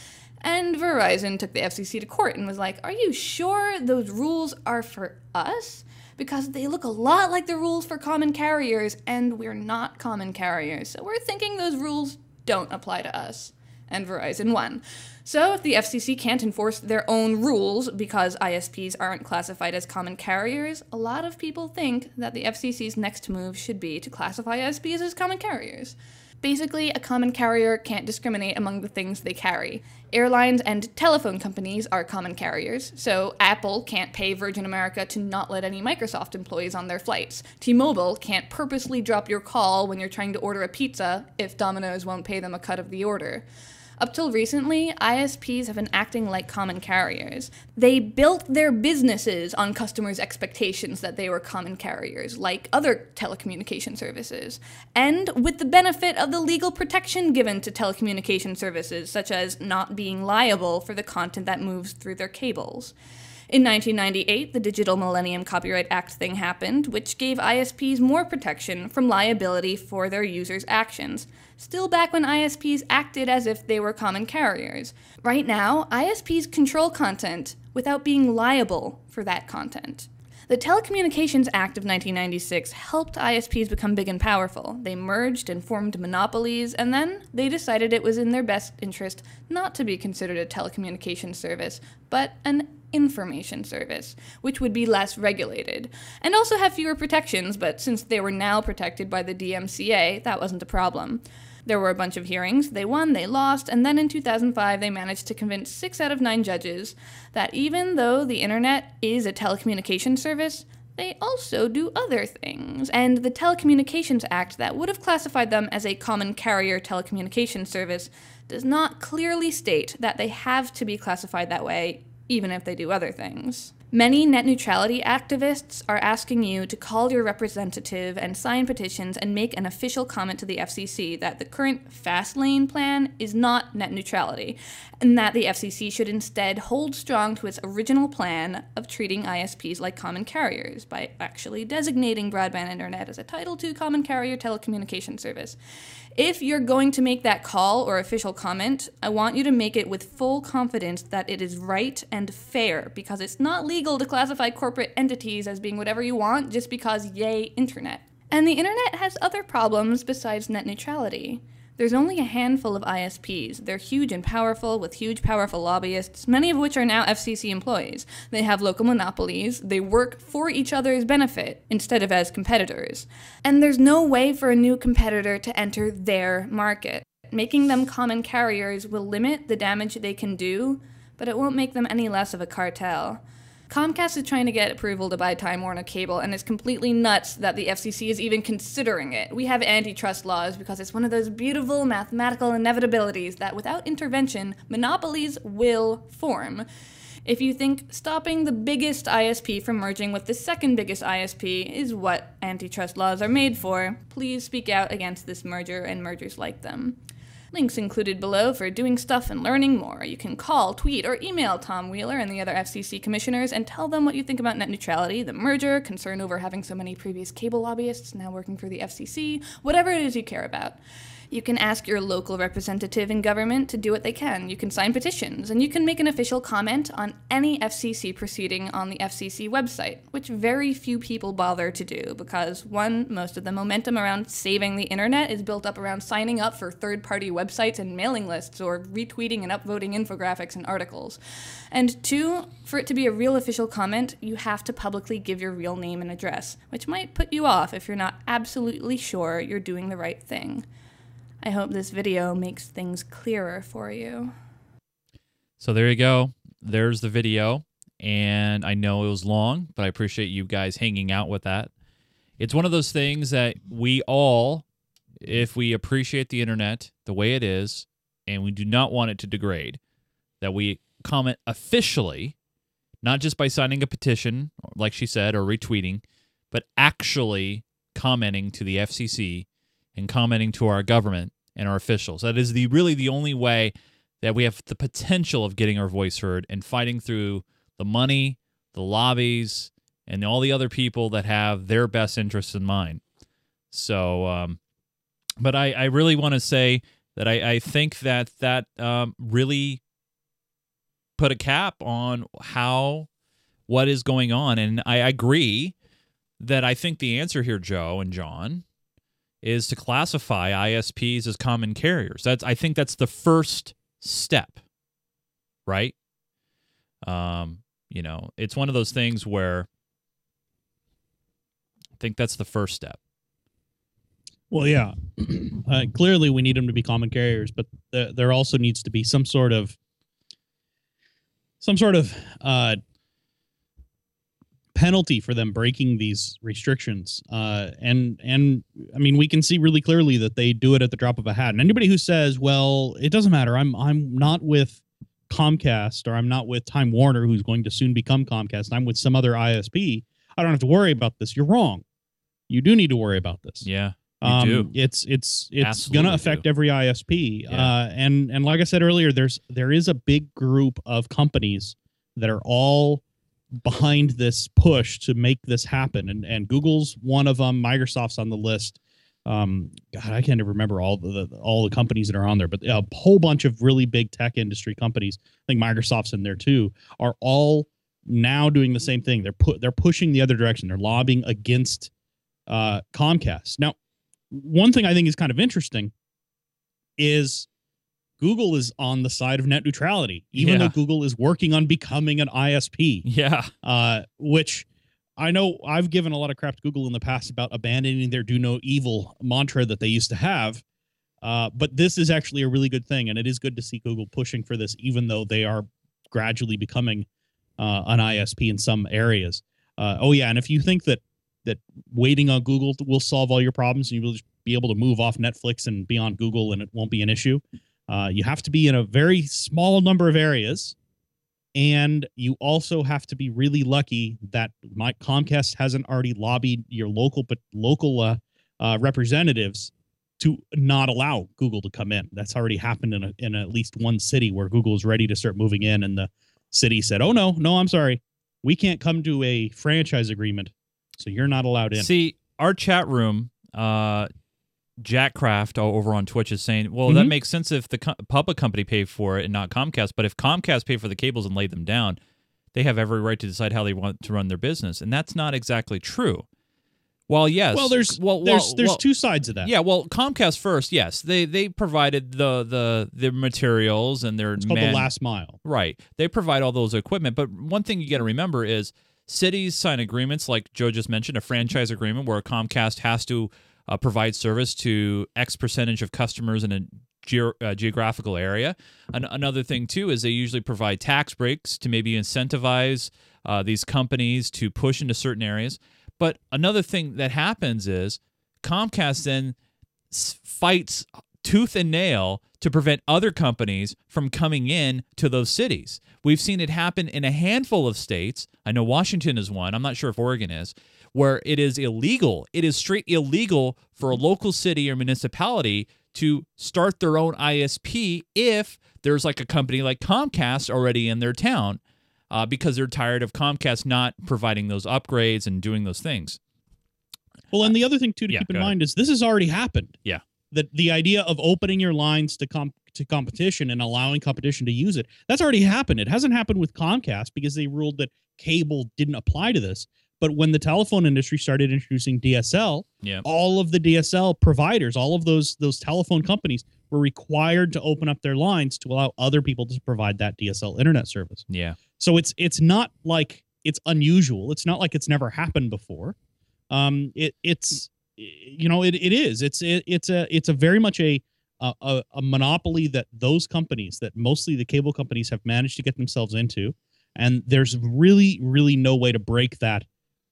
And Verizon took the FCC to court and was like, Are you sure those rules are for us? Because they look a lot like the rules for common carriers, and we're not common carriers. So we're thinking those rules don't apply to us. And Verizon won. So if the FCC can't enforce their own rules because ISPs aren't classified as common carriers, a lot of people think that the FCC's next move should be to classify ISPs as common carriers. Basically, a common carrier can't discriminate among the things they carry. Airlines and telephone companies are common carriers, so Apple can't pay Virgin America to not let any Microsoft employees on their flights. T Mobile can't purposely drop your call when you're trying to order a pizza if Domino's won't pay them a cut of the order. Up till recently, ISPs have been acting like common carriers. They built their businesses on customers' expectations that they were common carriers, like other telecommunication services, and with the benefit of the legal protection given to telecommunication services, such as not being liable for the content that moves through their cables. In 1998, the Digital Millennium Copyright Act thing happened, which gave ISPs more protection from liability for their users' actions. Still back when ISPs acted as if they were common carriers. Right now, ISPs control content without being liable for that content. The Telecommunications Act of 1996 helped ISPs become big and powerful. They merged and formed monopolies, and then they decided it was in their best interest not to be considered a telecommunications service, but an information service, which would be less regulated, and also have fewer protections, but since they were now protected by the DMCA, that wasn't a problem. There were a bunch of hearings, they won, they lost, and then in 2005 they managed to convince six out of nine judges that even though the internet is a telecommunications service, they also do other things. And the Telecommunications Act, that would have classified them as a common carrier telecommunications service, does not clearly state that they have to be classified that way, even if they do other things. Many net neutrality activists are asking you to call your representative and sign petitions and make an official comment to the FCC that the current fast lane plan is not net neutrality, and that the FCC should instead hold strong to its original plan of treating ISPs like common carriers by actually designating broadband internet as a Title II common carrier telecommunication service. If you're going to make that call or official comment, I want you to make it with full confidence that it is right and fair because it's not legal to classify corporate entities as being whatever you want just because yay, internet. And the internet has other problems besides net neutrality. There's only a handful of ISPs. They're huge and powerful, with huge, powerful lobbyists, many of which are now FCC employees. They have local monopolies. They work for each other's benefit instead of as competitors. And there's no way for a new competitor to enter their market. Making them common carriers will limit the damage they can do, but it won't make them any less of a cartel. Comcast is trying to get approval to buy Time Warner Cable, and it's completely nuts that the FCC is even considering it. We have antitrust laws because it's one of those beautiful mathematical inevitabilities that without intervention, monopolies will form. If you think stopping the biggest ISP from merging with the second biggest ISP is what antitrust laws are made for, please speak out against this merger and mergers like them. Links included below for doing stuff and learning more. You can call, tweet, or email Tom Wheeler and the other FCC commissioners and tell them what you think about net neutrality, the merger, concern over having so many previous cable lobbyists now working for the FCC, whatever it is you care about. You can ask your local representative in government to do what they can. You can sign petitions, and you can make an official comment on any FCC proceeding on the FCC website, which very few people bother to do because, one, most of the momentum around saving the internet is built up around signing up for third party websites and mailing lists or retweeting and upvoting infographics and articles. And two, for it to be a real official comment, you have to publicly give your real name and address, which might put you off if you're not absolutely sure you're doing the right thing. I hope this video makes things clearer for you. So there you go. There's the video. And I know it was long, but I appreciate you guys hanging out with that. It's one of those things that we all, if we appreciate the internet the way it is, and we do not want it to degrade, that we comment officially, not just by signing a petition, like she said, or retweeting, but actually commenting to the FCC and commenting to our government and our officials. That is the really the only way that we have the potential of getting our voice heard and fighting through the money, the lobbies, and all the other people that have their best interests in mind. So, um, but I, I really want to say that I, I think that that um, really put a cap on how what is going on, and I agree that I think the answer here, Joe and John, is to classify ISPs as common carriers. That's I think that's the first step, right? Um, you know, it's one of those things where I think that's the first step. Well, yeah. Uh, clearly, we need them to be common carriers, but th- there also needs to be some sort of some sort of uh, penalty for them breaking these restrictions. Uh, and and I mean, we can see really clearly that they do it at the drop of a hat. And anybody who says, "Well, it doesn't matter. I'm I'm not with Comcast or I'm not with Time Warner, who's going to soon become Comcast. I'm with some other ISP. I don't have to worry about this." You're wrong. You do need to worry about this. Yeah. Um, do. It's it's it's gonna affect do. every ISP. Yeah. Uh, and and like I said earlier, there's there is a big group of companies that are all behind this push to make this happen. And and Google's one of them. Microsoft's on the list. Um, God, I can't even remember all the, the all the companies that are on there, but a whole bunch of really big tech industry companies. I think Microsoft's in there too. Are all now doing the same thing. They're put they're pushing the other direction. They're lobbying against uh, Comcast. Now, one thing I think is kind of interesting is Google is on the side of net neutrality, even Yeah. though Google is working on becoming an ISP Yeah. uh, which I know I've given a lot of crap to Google in the past about abandoning their "do no evil" mantra that they used to have. Uh, but this is actually a really good thing, and it is good to see Google pushing for this, even though they are gradually becoming uh, an ISP in some areas. Uh, oh yeah, and if you think that that waiting on Google will solve all your problems and you will just be able to move off Netflix and be on Google and it won't be an issue, uh, you have to be in a very small number of areas and you also have to be really lucky that my Comcast hasn't already lobbied your local but local uh, uh, representatives to not allow Google to come in. That's already happened in a, in at least one city where Google is ready to start moving in, and the city said, "Oh no, no, I'm sorry, we can't come to a franchise agreement, so you're not allowed in." See, our chat room, uh, Jack Craft over on Twitch is saying, well, that Mhm. makes sense if the co- public company paid for it and not Comcast. But if Comcast paid for the cables and laid them down, they have every right to decide how they want to run their business, and that's not exactly true. Well, yes. well, there's well, there's well, there's well, two sides of that. Yeah, well, Comcast first, yes, they they provided the the the materials and their it's called man- the last mile. Right. They provide all those equipment. But one thing you got to remember is cities sign agreements, like Joe just mentioned, a franchise agreement where Comcast has to uh, provide service to X percentage of customers in a geo- uh, geographical area. An- another thing, too, is they usually provide tax breaks to maybe incentivize uh, these companies to push into certain areas. But another thing that happens is Comcast then fights tooth and nail to prevent other companies from coming in to those cities. We've seen it happen in a handful of states. I know Washington is one. I'm not sure if Oregon is, where it is illegal. It is straight illegal for a local city or municipality to start their own ISP if there's like a company like Comcast already in their town uh, because they're tired of Comcast not providing those upgrades and doing those things. Well, and the other thing too to yeah, keep in go ahead. mind is this has already happened. Yeah. That the idea of opening your lines to comp to competition and allowing competition to use it that's already happened. It hasn't happened with Comcast because they ruled that cable didn't apply to this. But when the telephone industry started introducing DSL, Yeah. all of the DSL providers, all of those those telephone companies were required to open up their lines to allow other people to provide that DSL internet service. Yeah. So it's it's not like it's unusual. It's not like it's never happened before. Um, it it's you know it, it is. It's it, it's a it's a very much a, a a a monopoly that those companies that mostly the cable companies have managed to get themselves into, and there's really really no way to break that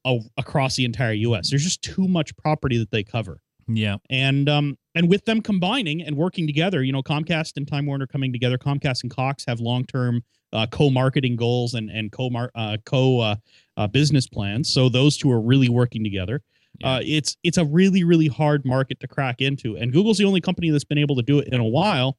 a- across the entire U.S. There's just too much property that they cover Yeah. and um and with them combining and working together you know comcast and time warner coming together comcast and cox have long-term uh, co-marketing goals and and co uh, co uh, uh, business plans so those two are really working together Yeah. uh, it's it's a really really hard market to crack into and google's the only company that's been able to do it in a while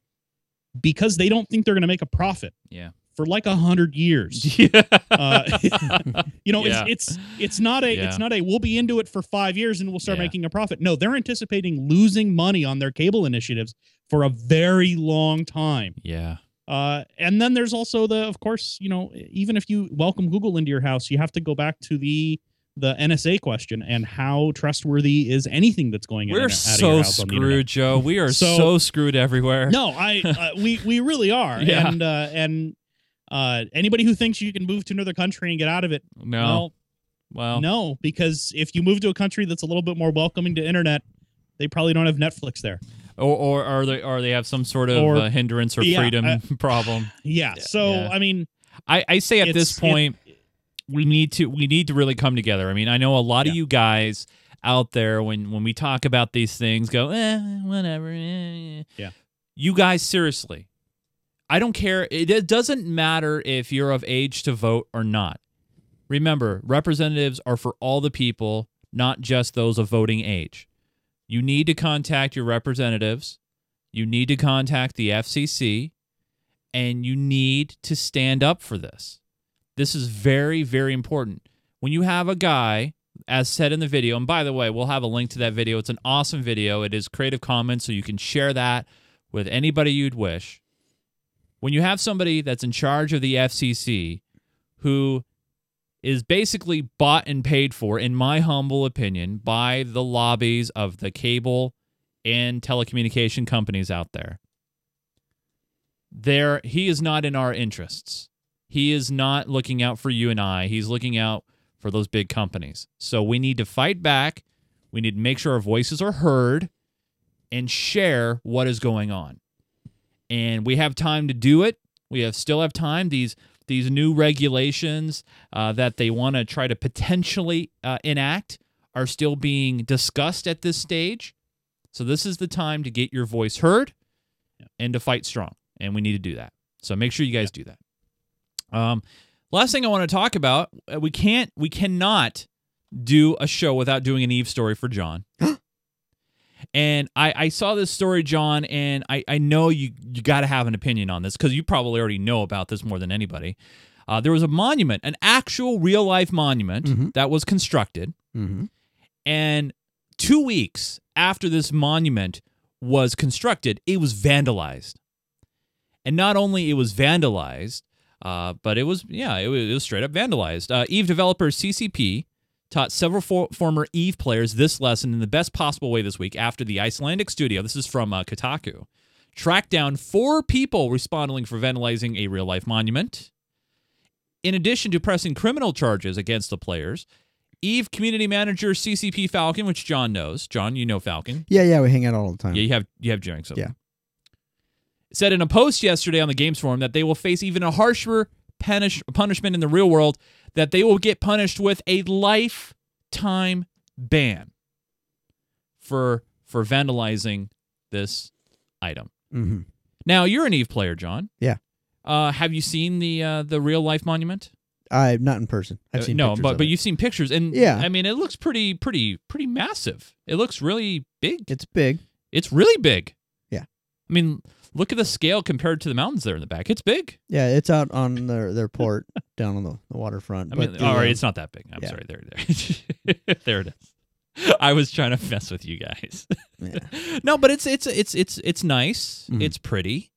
because they don't think they're going to make a profit Yeah. For like a hundred years Yeah. uh, you know Yeah. it's it's it's not a Yeah. it's not a we'll be into it for five years and we'll start Yeah. making a profit no they're anticipating losing money on their cable initiatives for a very long time yeah. uh, and then there's also the of course you know even if you welcome google into your house you have to go back to the the nsa question and how trustworthy is anything that's going in We're and out of your so house on the screwed, Joe. We are so, So- screwed everywhere. no i uh, we we really are Yeah. and uh and uh anybody who thinks you can move to another country and get out of it No. well well, no, because if you move to a country that's a little bit more welcoming to internet, they probably don't have Netflix there. or or are they or they have some sort of Or- uh, hindrance or yeah, freedom uh, problem. Yeah. So Yeah. I mean, I, I say at this It's- it- point we need to we need to really come together. I mean, I know a lot of you guys out there when when we talk about these things go eh, whatever. eh. Yeah. You guys seriously. I don't care. It, doesn't matter if you're of age to vote or not. Remember, representatives are for all the people, not just those of voting age. You need to contact your representatives. You need to contact the FCC and you need to stand up for this. This is very, very important. When you have a guy, as said in the video, and by the way, we'll have a link to that video. It's an awesome video. It is Creative Commons, so you can share that with anybody you'd wish. When you have somebody that's in charge of the FCC who is basically bought and paid for, in my humble opinion, by the lobbies of the cable and telecommunication companies out there. There, he is not in our interests. He is not looking out for you and I. He's looking out for those big companies. So we need to fight back. We need to make sure our voices are heard and share what is going on. And we have time to do it. We have still have time. These these new regulations uh, that they want to try to potentially uh, enact are still being discussed at this stage. So this is the time to get your voice heard and to fight strong. And we need to do that. So make sure you guys do that. Um, last thing I want to talk about, uh, we can't, we cannot do a show without doing an Eve story for John. and I, I saw this story, John, and I, I know you you got to have an opinion on this because you probably already know about this more than anybody. Uh, there was a monument, an actual real life monument Mhm. that was constructed, Mm-hmm. and two weeks after this monument was constructed, it was vandalized. And not only it was vandalized, uh, but it was yeah, it was, it was straight up vandalized. Uh, Eve developer CCP taught several for- former Eve players this lesson in the best possible way this week after the Icelandic studio. This is from uh, Kotaku. Tracked down four people responding for vandalizing a real life monument. In addition to pressing criminal charges against the players, Eve community manager CCP Falcon, which John knows. John, you know Falcon. Yeah, yeah, we hang out all the time. Yeah, you have you have drinks. Yeah. Said in a post yesterday on the games forum that they will face even a harsher punish, punishment in the real world. That they will get punished with a lifetime ban for for vandalizing this item. Mm-hmm. Now you're an Eve player, John. Yeah. Uh, have you seen the uh, the real life monument? I not in person. I've Uh, seen no, pictures but but it. you've seen pictures, and Yeah. I mean it looks pretty pretty pretty massive. It looks really big. it's big. It's really big. Yeah. I mean, look at the scale compared to the mountains there in the back. It's big. Yeah, it's out on their their port down on the, the waterfront. I but mean, the, all right, it's not that big. I'm yeah. sorry. There, there, there it is. I was trying to mess with you guys. Yeah. no, but it's it's it's it's it's nice. Mhm. It's pretty.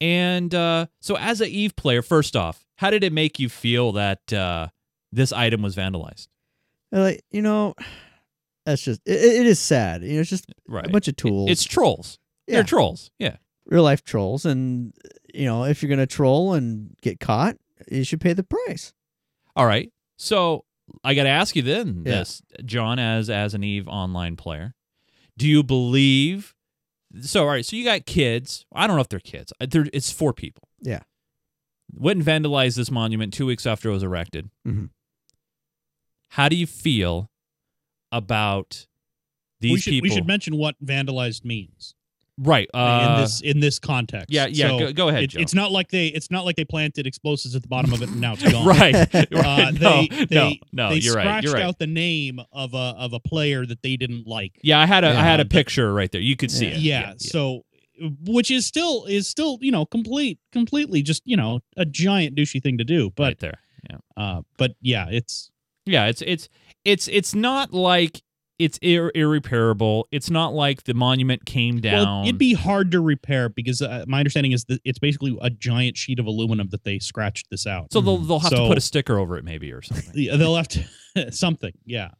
And uh, so, as a Eve player, first off, how did it make you feel that uh, this item was vandalized? like you know, that's just it, it is sad. You know, it's just Right. a bunch of tools. It's trolls. yeah, They're trolls. Yeah. Real life trolls, and you know, if you're gonna troll and get caught, you should pay the price. All right. So I got to ask you then, Yeah. this John, as as an Eve online player, do you believe? So all right. So you got kids. I don't know if they're kids. Uh, They're, it's four people. Yeah. Went and vandalized this monument two weeks after it was erected. Mhm. How do you feel about these we should people? we should mention what vandalized means right. Uh, in this in this context. yeah. Yeah. So go, go ahead. it- Joe. it's not like they it's not like they planted explosives at the bottom of it and now it's gone. right. right. Uh, no, they, no, they, no. they you're right. scratched You're right. out the name of a of a player that they didn't like. yeah, I had a I Yeah, had a picture right there. You could see Yeah. it. yeah, so which is still is still you know complete completely just you know a giant douchey thing to do but right there. Yeah. uh but yeah it's Yeah, it's it's it's it's not like it's ir- irreparable. It's not like the monument came down. well it'd be hard to repair because uh, my understanding is that it's basically a giant sheet of aluminum that they scratched this out so they'll they'll have to put a sticker over it maybe or something. They'll have to something yeah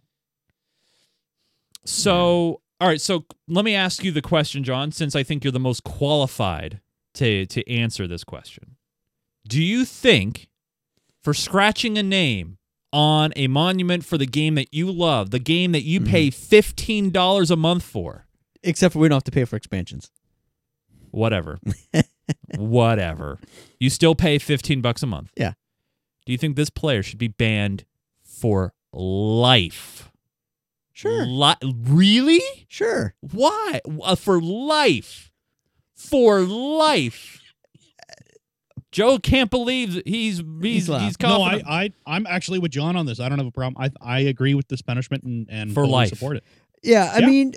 So all right, so let me ask you the question, John, since I think you're the most qualified to to answer this question. Do you think for scratching a name on a monument for the game that you love, the game that you pay fifteen dollars a month for, Except for we don't have to pay for expansions. whatever, whatever, you still pay fifteen bucks a month? Yeah. Do you think this player should be banned for life? Sure, Li- really? sure. Why? Uh, for life. For life. Joe can't believe that he's he's he's, laughed. no I, confident. I i'm actually with john on this i don't have a problem i i agree with this punishment and and For fully life. support it Yeah, I Yeah. mean,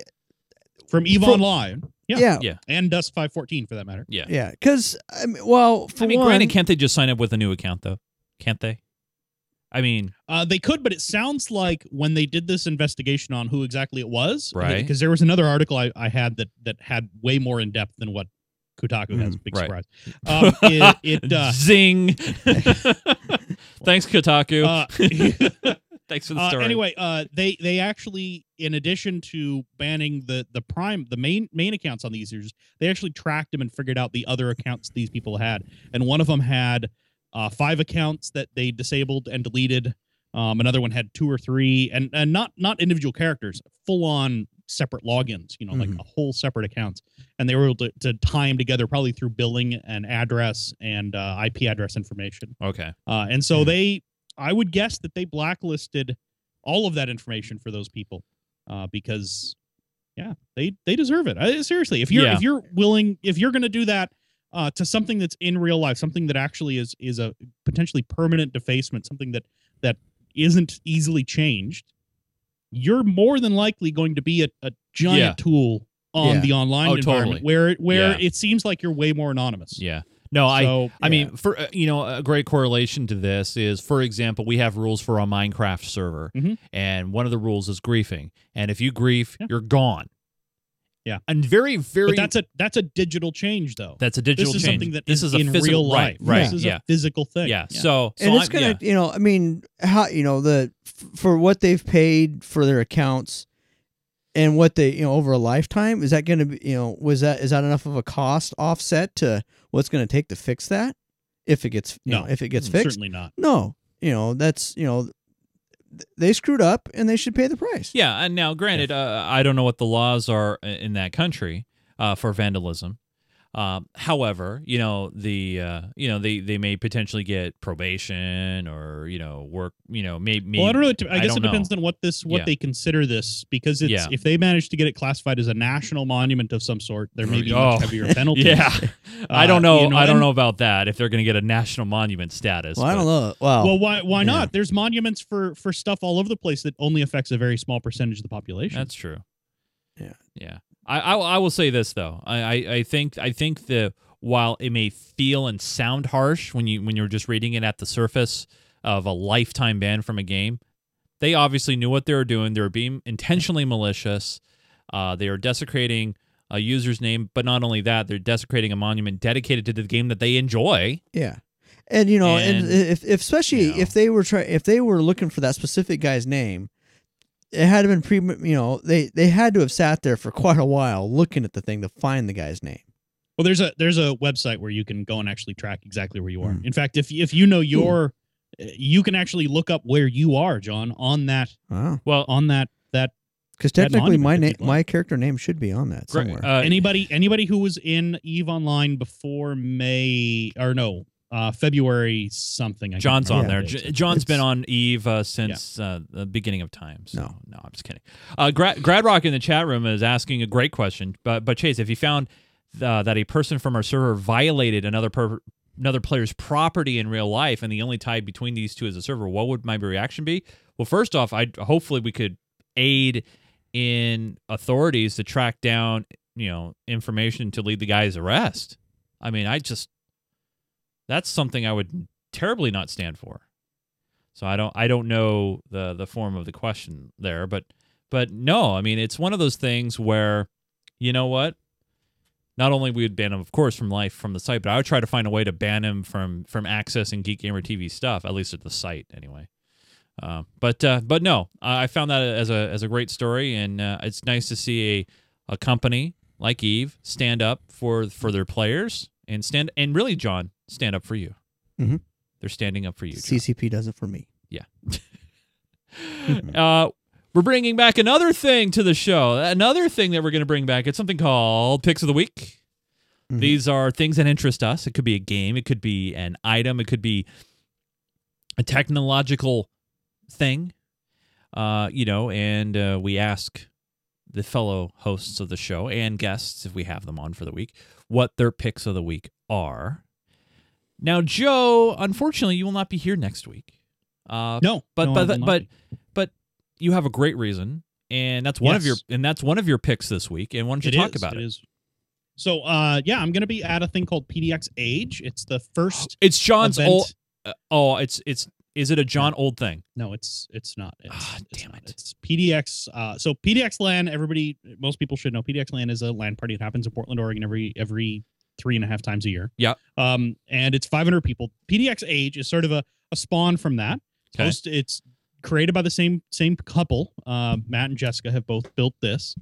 from eve For- online yeah. yeah, Yeah. and dust 514 for that matter yeah. yeah. Because I mean, well, for I mean, one, granted, can't they just sign up with a new account though? Can't they? I mean, Uh, they could, but it sounds like when they did this investigation on who exactly it was, Right. Because there was another article I, I had that that had way more in depth than what Kotaku has. A big right. surprise. Um, it it uh, Zing. Thanks, Kotaku. uh, Thanks for the Uh, story. anyway, uh, they they actually, in addition to banning the the prime the main main accounts on these users, they actually tracked them and figured out the other accounts these people had, and one of them had uh, five accounts that they disabled and deleted. Um, another one had two or three, and and not not individual characters, full on separate logins. You know, like Mhm. a whole separate accounts, and they were able to, to tie them together probably through billing and address and uh, IP address information. okay. Uh, and so Yeah. they, I would guess that they blacklisted all of that information for those people uh, because, yeah, they they deserve it. I, seriously, if you're Yeah. if you're willing, if you're going to do that uh, to something that's in real life, something that actually is is a potentially permanent defacement, something that that isn't easily changed, you're more than likely going to be a, a giant Yeah. tool on Yeah. the online Oh, environment totally. where it where Yeah. it seems like you're way more anonymous. Yeah. No, I. So, I mean, for uh, you know, a great correlation to this is, for example, we have rules for our Minecraft server, Mhm. and one of the rules is griefing. And if you grief, you're gone. Yeah. and very, very. but that's a that's a digital change though. that's a digital this is change. something that this is, is a in physical, real life. Right. Right. This is yeah. a physical thing. yeah. So, so and it's I'm- gonna, yeah. you know, I mean, how you know the for what they've paid for their accounts and what they, you know, over a lifetime, is that going to be, you know, was that is that enough of a cost offset to what's going to take to fix that? If it gets, you No. know, if it gets mm, fixed, certainly not. no, you know, that's you know, th- they screwed up and they should pay the price. Yeah, and now, granted, uh, I don't know what the laws are in that country uh, for vandalism. Um, however, you know the uh, you know they, they may potentially get probation or you know work you know maybe Well, I don't know. I I guess don't it depends know. on what this what Yeah. they consider this because it's Yeah. if they manage to get it classified as a national monument of some sort, there may be Oh, much heavier penalties. Yeah, I Uh, don't know. you know, I don't and- know about that. If they're going to get a national monument status. Well, I don't know. Well, Well, why why Yeah. not? There's monuments for for stuff all over the place that only affects a very small percentage of the population. That's true. Yeah. Yeah. I, I I will say this though. I, I, I think I think the while it may feel and sound harsh when you when you're just reading it at the surface of a lifetime ban from a game, they obviously knew what they were doing. They were being intentionally malicious. Uh, they are desecrating a user's name, but not only that, they're desecrating a monument dedicated to the game that they enjoy. Yeah. And you know, and, And, if, if especially you know. if they were try if they were looking for that specific guy's name, it had to been pre you know, they they had to have sat there for quite a while looking at the thing to find the guy's name. well, there's a there's a website where you can go and actually track exactly where you are. Hmm. In fact, if if you know your, you can actually look up where you are, John, on that Wow. Well, on that that Because technically my name my character name should be on that somewhere. uh, anybody anybody who was in Eve Online before May or no uh February something. I John's on there. the J- dates. John's been on Eve uh, since uh, the beginning of time. So, No. no, I'm just kidding. Uh, Gra- Gradrock in the chat room is asking a great question. But but Chase, if you found uh, that a person from our server violated another per- another player's property in real life, and the only tie between these two is a server, what would my reaction be? Well, first off, I hopefully we could aid in authorities to track down you know information to lead the guy's arrest. I mean, I just that's something I would terribly not stand for. So I don't I don't know the the form of the question there, but but no, I mean it's one of those things where you know what? Not only we would ban him, of course, from life from the site, but I would try to find a way to ban him from from accessing Geek Gamer TV stuff, at least at the site anyway. Uh, but uh, but no, I found that as a as a great story, and uh, it's nice to see a, a company like Eve stand up for for their players and stand and really, John, stand up for you. Mhm. They're standing up for you. John. CCP does it for me. Yeah. uh, we're bringing back another thing to the show. Another thing that we're going to bring back. It's something called Picks of the Week. Mhm. These are things that interest us. It could be a game. It could be an item. It could be a technological thing. Uh, you know, and uh, we ask the fellow hosts of the show and guests, if we have them on for the week, what their picks of the week are. Now, Joe, unfortunately, you will not be here next week. Uh, No, but no, but but but, you have a great reason, and that's one of your and that's one of your picks this week. And why don't you It talk is, about it? is. So uh yeah, I'm gonna be at a thing called PDX Age. It's the first It's John's event. old. Uh, oh, it's it's is it a John old thing? No, it's it's not. It's, Ah, it's damn not. it. It's PDX. Uh, so PDX LAN. Everybody, most people should know PDX LAN is a LAN party that happens in Portland, Oregon every every three and a half times a year. Yeah. Um, and it's 500 people. PDX Age is sort of a, a spawn from that. Okay. It's created by the same same couple. Uh, Matt and Jessica have both built this,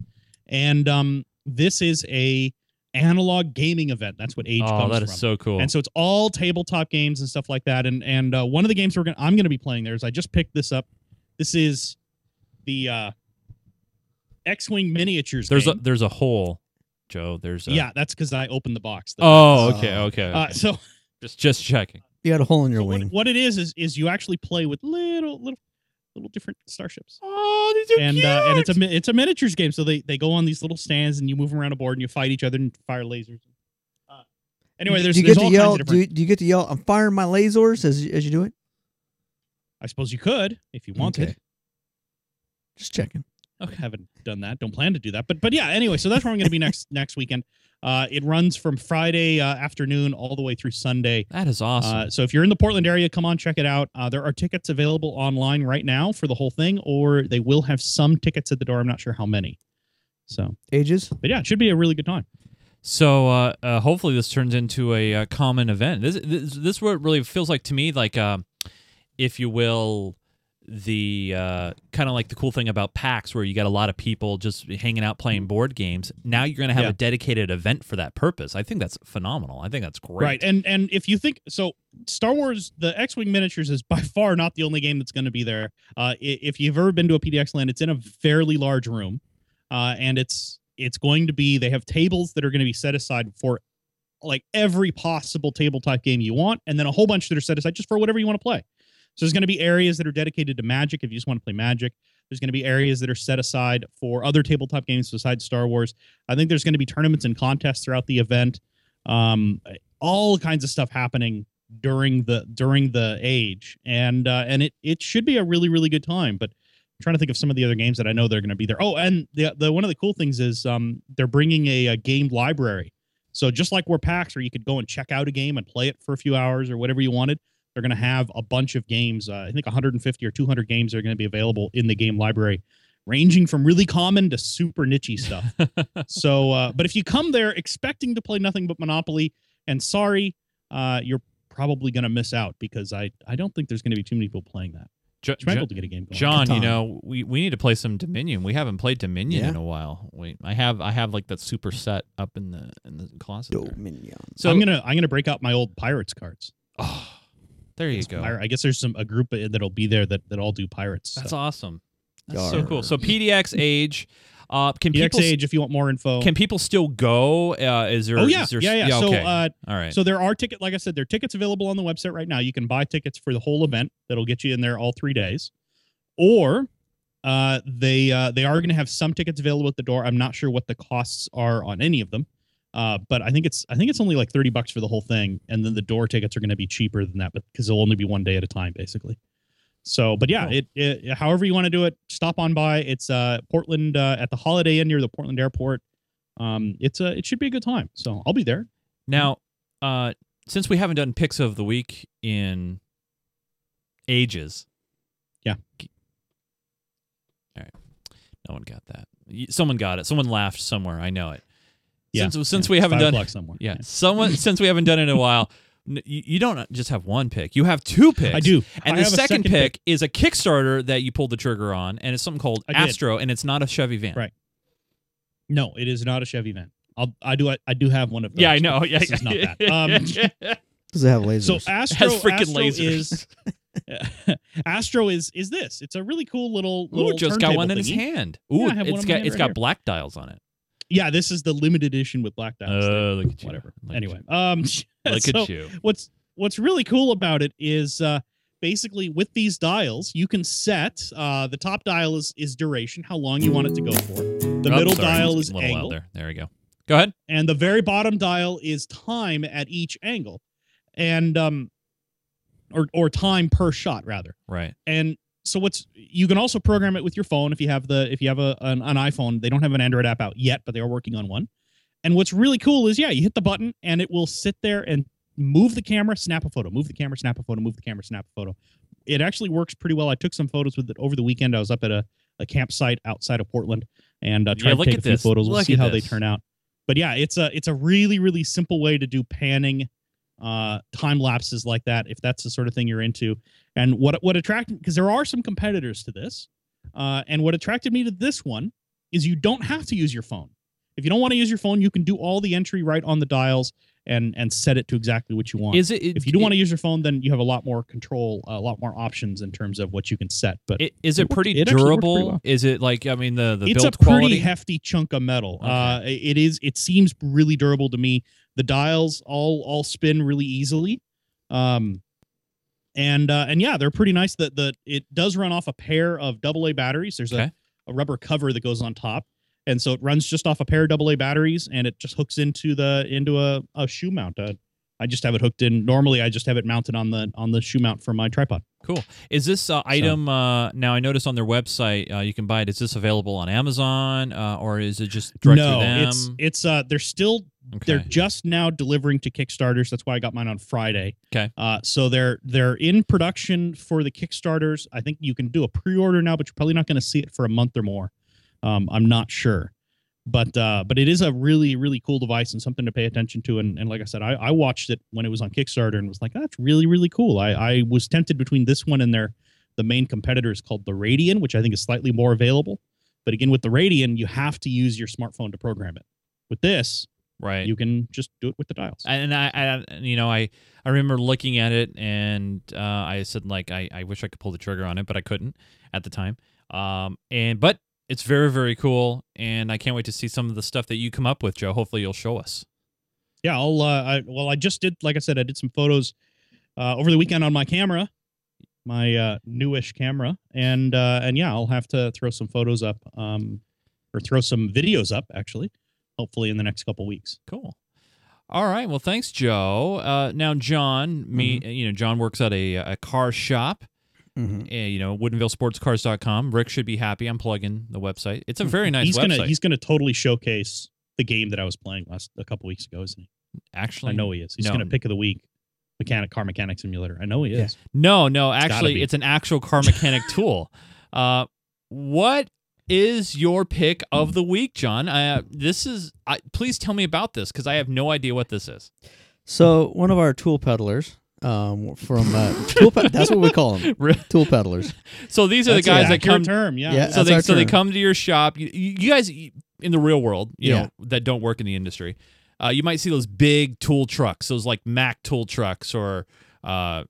and um, this is a analog gaming event. That's what Age Oh, comes that from. so cool. And so it's all tabletop games and stuff like that. And and uh, one of the games we're gonna I'm gonna be playing there is I just picked this up. This is the uh, X-wing miniatures. there's a there's a hole, Joe. There's a yeah, that's because I opened the box. The Oh, box. okay, okay. Uh, okay. so just just checking. You had a hole in your so what, wing. what it is is is you actually play with little little little different starships. Oh, these are and uh, and it's a it's a miniatures game. So they they go on these little stands and you move them around a board and you fight each other and fire lasers. Uh, anyway, there's do you there's get all to yell? kinds of Do different. you, do you get to yell? I'm firing my lasers as you- as you do it. I suppose you could if you wanted. Okay. Just checking. I haven't done that. Don't plan to do that. But but yeah. Anyway, so that's where I'm going to be next next weekend. Uh, it runs from Friday uh, afternoon all the way through Sunday. that is awesome. Uh, so if you're in the Portland area, come on, check it out. Uh, there are tickets available online right now for the whole thing, or they will have some tickets at the door. I'm not sure how many. So, Ages. but yeah, it should be a really good time. So uh, uh, hopefully this turns into a, uh common event. This this this what really feels like to me, like uh, if you will, the uh, kind of like the cool thing about PAX, where you got a lot of people just hanging out playing board games. Now you're going to have Yeah. a dedicated event for that purpose. I think that's phenomenal. I think that's great. Right. And and if you think so, Star Wars, the X-wing miniatures is by far not the only game that's going to be there. Uh, if you've ever been to a PDX land, it's in a fairly large room, uh, and it's it's going to be. They have tables that are going to be set aside for like every possible tabletop game you want, and then a whole bunch that are set aside just for whatever you want to play. So there's going to be areas that are dedicated to Magic if you just want to play Magic. There's going to be areas that are set aside for other tabletop games besides Star Wars. I think there's going to be tournaments and contests throughout the event. Um, all kinds of stuff happening during the during the age, and uh, and it it should be a really really good time. But I'm trying to think of some of the other games that I know they're going to be there. Oh, and the the one of the cool things is um they're bringing a, a game library. So just like we're PAX, where you could go and check out a game and play it for a few hours or whatever you wanted, they're going to have a bunch of games. Uh, I think 150 or 200 games are going to be available in the game library, ranging from really common to super nichey stuff. so, uh, but if you come there expecting to play nothing but Monopoly, and sorry, uh, you're probably going to miss out because I I don't think there's going to be too many people playing that. Jo- You might be Jo- to get a game going. John, you know, we, we need to play some Dominion. We haven't played Dominion Yeah. in a while. Wait, I have I have like that super set up in the in the closet. there. Dominion. So I'm gonna I'm gonna break out my old pirates cards. oh, there you go. Pir- I guess there's some a group that'll be there that that all do pirates. That's so. awesome. That's so cool. So PDX age, uh, can PDX people Age if you want more info. can people still go? Uh, is there? oh yeah, is there, yeah, yeah. okay. So uh, All right. So there are ticket, like I said, there are tickets available on the website right now. You can buy tickets for the whole event. That'll get you in there all three days, or uh, they uh, they are going to have some tickets available at the door. I'm not sure what the costs are on any of them, uh, but I think it's I think it's only like thirty bucks for the whole thing, and then the door tickets are going to be cheaper than that, but because they'll only be one day at a time, basically. So, but yeah, it, it however you want to do it, stop on by. It's uh Portland uh, at the Holiday Inn near the Portland Airport. Um, it's a it should be a good time. So I'll be there. Now, uh, since we haven't done picks of the week in ages, Yeah. All right, no one got that. Someone got it. Someone laughed somewhere. I know it. Yeah, Since since yeah, we haven't five done o'clock somewhere. yeah, someone since we haven't done it in a while. You, you don't just have one pick. You have two picks. I do. And I the have a second, pick, is a Kickstarter that you pulled the trigger on, and it's something called I did. Astro, and it's not a Chevy van. Right. No, it is not a Chevy van. I'll, I do. I, I do have one of those. Yeah, I know. but Yeah, this is not that. Um, Does it have lasers? so Astro, has freaking Astro lasers. is Astro is is this? It's a really cool little Ooh, little. Joe's got turntable one in his hand. Ooh, Yeah, I have one it's in my got it's right got here. black dials on it. Yeah, this is the limited edition with black dials. Uh, look at you. Whatever. Look anyway, you. um, look so at you. what's what's really cool about it is uh basically with these dials you can set uh the top dial is is duration how long you want it to go for the Oh, middle sorry, dial is a little loud angle there. There we go. Go ahead. and the very bottom dial is time at each angle and um or or time per shot rather Right. and so what's you can also program it with your phone if you have the if you have a an, an iphone. They don't have an android app out yet but they are working on one. And what's really cool is yeah you hit the button and it will sit there and move the camera snap a photo move the camera snap a photo move the camera snap a photo. It actually works pretty well. I took some photos with it over the weekend. I was up at a, a campsite outside of portland and uh, tried look to take a few photos. We'll Look see how they turn out. But yeah, it's a it's a really really simple way to do panning, uh, time lapses like that if that's the sort of thing you're into. And what what attracted because there are some competitors to this, uh, and what attracted me to this one is you don't have to use your phone. If you don't want to use your phone, you can do all the entry right on the dials and and set it to exactly what you want. Is it? if you do want to use your phone, then you have a lot more control, a lot more options in terms of what you can set. But It, is it, It pretty it pretty durable? well. Is it like I mean the the build quality, it's build a pretty hefty chunk of metal. Okay. Uh, it is. It seems really durable to me. The dials all all spin really easily, um, and uh, and yeah, they're pretty nice. That the it does run off a pair of AA batteries. There's Okay. a, a rubber cover that goes on top, and so it runs just off a pair of AA batteries, and it just hooks into the into a, a shoe mount. Uh, I just have it hooked in. Normally, I just have it mounted on the on the shoe mount for my tripod. Cool. Is this uh, item uh, now? I noticed on their website uh, you can buy it. Is this available on Amazon uh, or is it just direct no, it's it's uh they're still okay. they're just now delivering to Kickstarters. That's why I got mine on Friday. Okay. Uh, so they're they're in production for the Kickstarters. I think you can do a pre-order now, but you're probably not going to see it for a month or more. Um, I'm not sure, but uh, but it is a really really cool device and something to pay attention to. And, and like I said, I, I watched it when it was on Kickstarter and was like, that's really really cool. I I was tempted between this one and their the main competitor is called the Radian, which I think is slightly more available. But again, with the Radian, you have to use your smartphone to program it. With this, right. you can just do it with the dials. and I, I, you know, I, I remember looking at it and uh, I said like, I, I wish I could pull the trigger on it, but I couldn't at the time. Um, and but it's very, very cool, and I can't wait to see some of the stuff that you come up with, Joe. Hopefully, you'll show us. yeah, I'll. Uh, I, well, I just did. Like I said, I did some photos uh, over the weekend on my camera, my uh, newish camera, and uh, and yeah, I'll have to throw some photos up, um, or throw some videos up actually, hopefully in the next couple weeks. Cool. All right. Well, thanks, Joe. Uh, now, John, me, you know, John works at a, a car shop. Mm-hmm. uh, you know, WoodinvilleSportsCars.com. Rick should be happy. I'm plugging the website. It's a very nice he's website. gonna he's gonna totally showcase the game that I was playing last a couple weeks ago, isn't he? Actually, I know he is. He's no. gonna pick of the week, mechanic car mechanic simulator. I know he Yeah. is. No, no. gotta Actually, it's an actual car mechanic tool. Uh, what is your pick of the week, John? Uh, this is. I, please tell me about this because I have no idea what this is. So one of our tool peddlers, um, from uh, tool ped- that's what we call them, tool peddlers. So these are That's the guys an that accurate come. term. Yeah. Yeah. So they our so they come to your shop. You, you guys in the real world, you Yeah. know, that don't work in the industry, uh, you might see those big tool trucks, those like Mac tool trucks, or uh,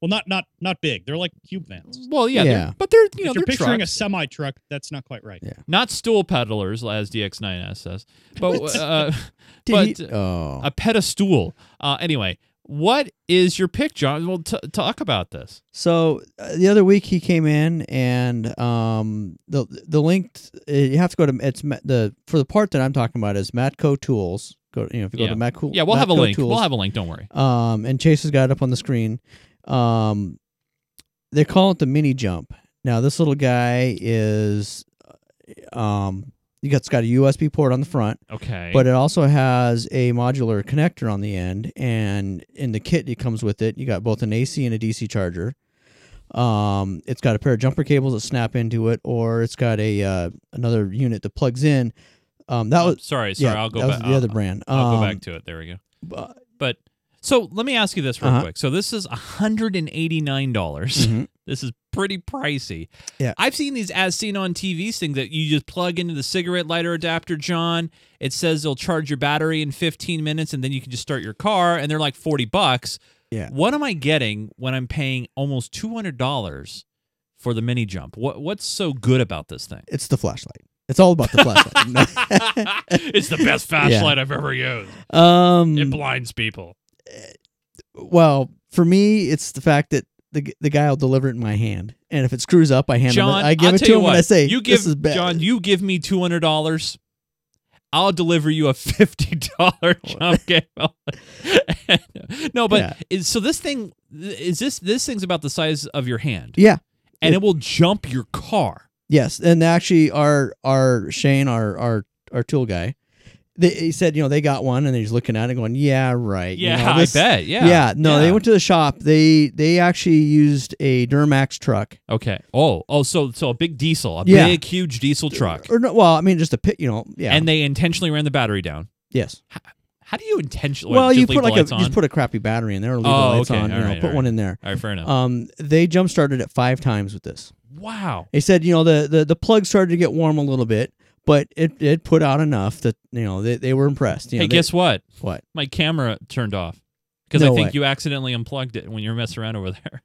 Well, not not not big. They're like cube vans. well, yeah, Yeah. they're- but they're you know if you're they're picturing trucks. a semi truck, that's not quite right. Yeah. Not stool peddlers as DX9S says, but uh, but he- oh, a pedestal. Uh, anyway, what is your pick, John? Well, t- talk about this. So uh, the other week he came in and um the the link uh, you have to go to it's the for the part that I'm talking about is Matco Tools. Go you know if you go Yeah. to Matco Yeah, we'll have a link. Tools, We'll have a link. Don't worry. um and Chase has got it up on the screen. Um they call it the mini jump. Now this little guy is uh, um it's got a USB port on the front, Okay. but it also has a modular connector on the end and in the kit it comes with it you got both an ac and a dc charger um, it's got a pair of jumper cables that snap into it or it's got a uh, another unit that plugs in um, that Oh, was sorry, sorry. yeah, I'll go that was back. the I'll, other brand I'll go Um, back to it. There we go. bu- But so let me ask you this real Uh-huh. quick. So this is hundred and eighty nine dollars. mhm. This is pretty pricey. Yeah. I've seen these as seen on TV things that you just plug into the cigarette lighter adapter, John. It says it'll charge your battery in 15 minutes and then you can just start your car and they're like 40 bucks. Yeah. What am I getting when I'm paying almost $200 for the mini jump? What what's so good about this thing? it's the flashlight it's all about the flashlight it's the best flashlight I've ever used. um It blinds people. well for me it's the fact that the, the guy will deliver it in my hand and if it screws up i hand him John, it, i give I'll it to him what, and i say you give this is bad John, you give me two hundred dollars. I'll deliver you a fifty dollar jump game. no, but Yeah. is, so this thing is this this thing's about the size of your hand, yeah and It- it will jump your car. Yes, and actually, our our Shane, our our our tool guy, they, he said, you know, they got one, and he's looking at it, going, "Yeah, right." you Yeah, know, this- I bet. Yeah, Yeah, no, they went to the shop. They they actually used a Duramax truck, Okay. Oh, oh, so so a big diesel, a Yeah. big huge diesel truck, or no, well, I mean, just a pit, you know, yeah, and they intentionally ran the battery down. Yes. How do you intentionally? well, just you put like a lights just put a crappy battery in there, or leave Oh, the lights okay. on. You know, Alright, put one in there. All right, fair enough. Um, they jump started it five times with this. wow. They said, you know, the, the, the plug started to get warm a little bit, but it, it put out enough that you know they, they were impressed. You hey, they- guess what? what? My camera turned off because No I think way. you accidentally unplugged it when you were messing around over there.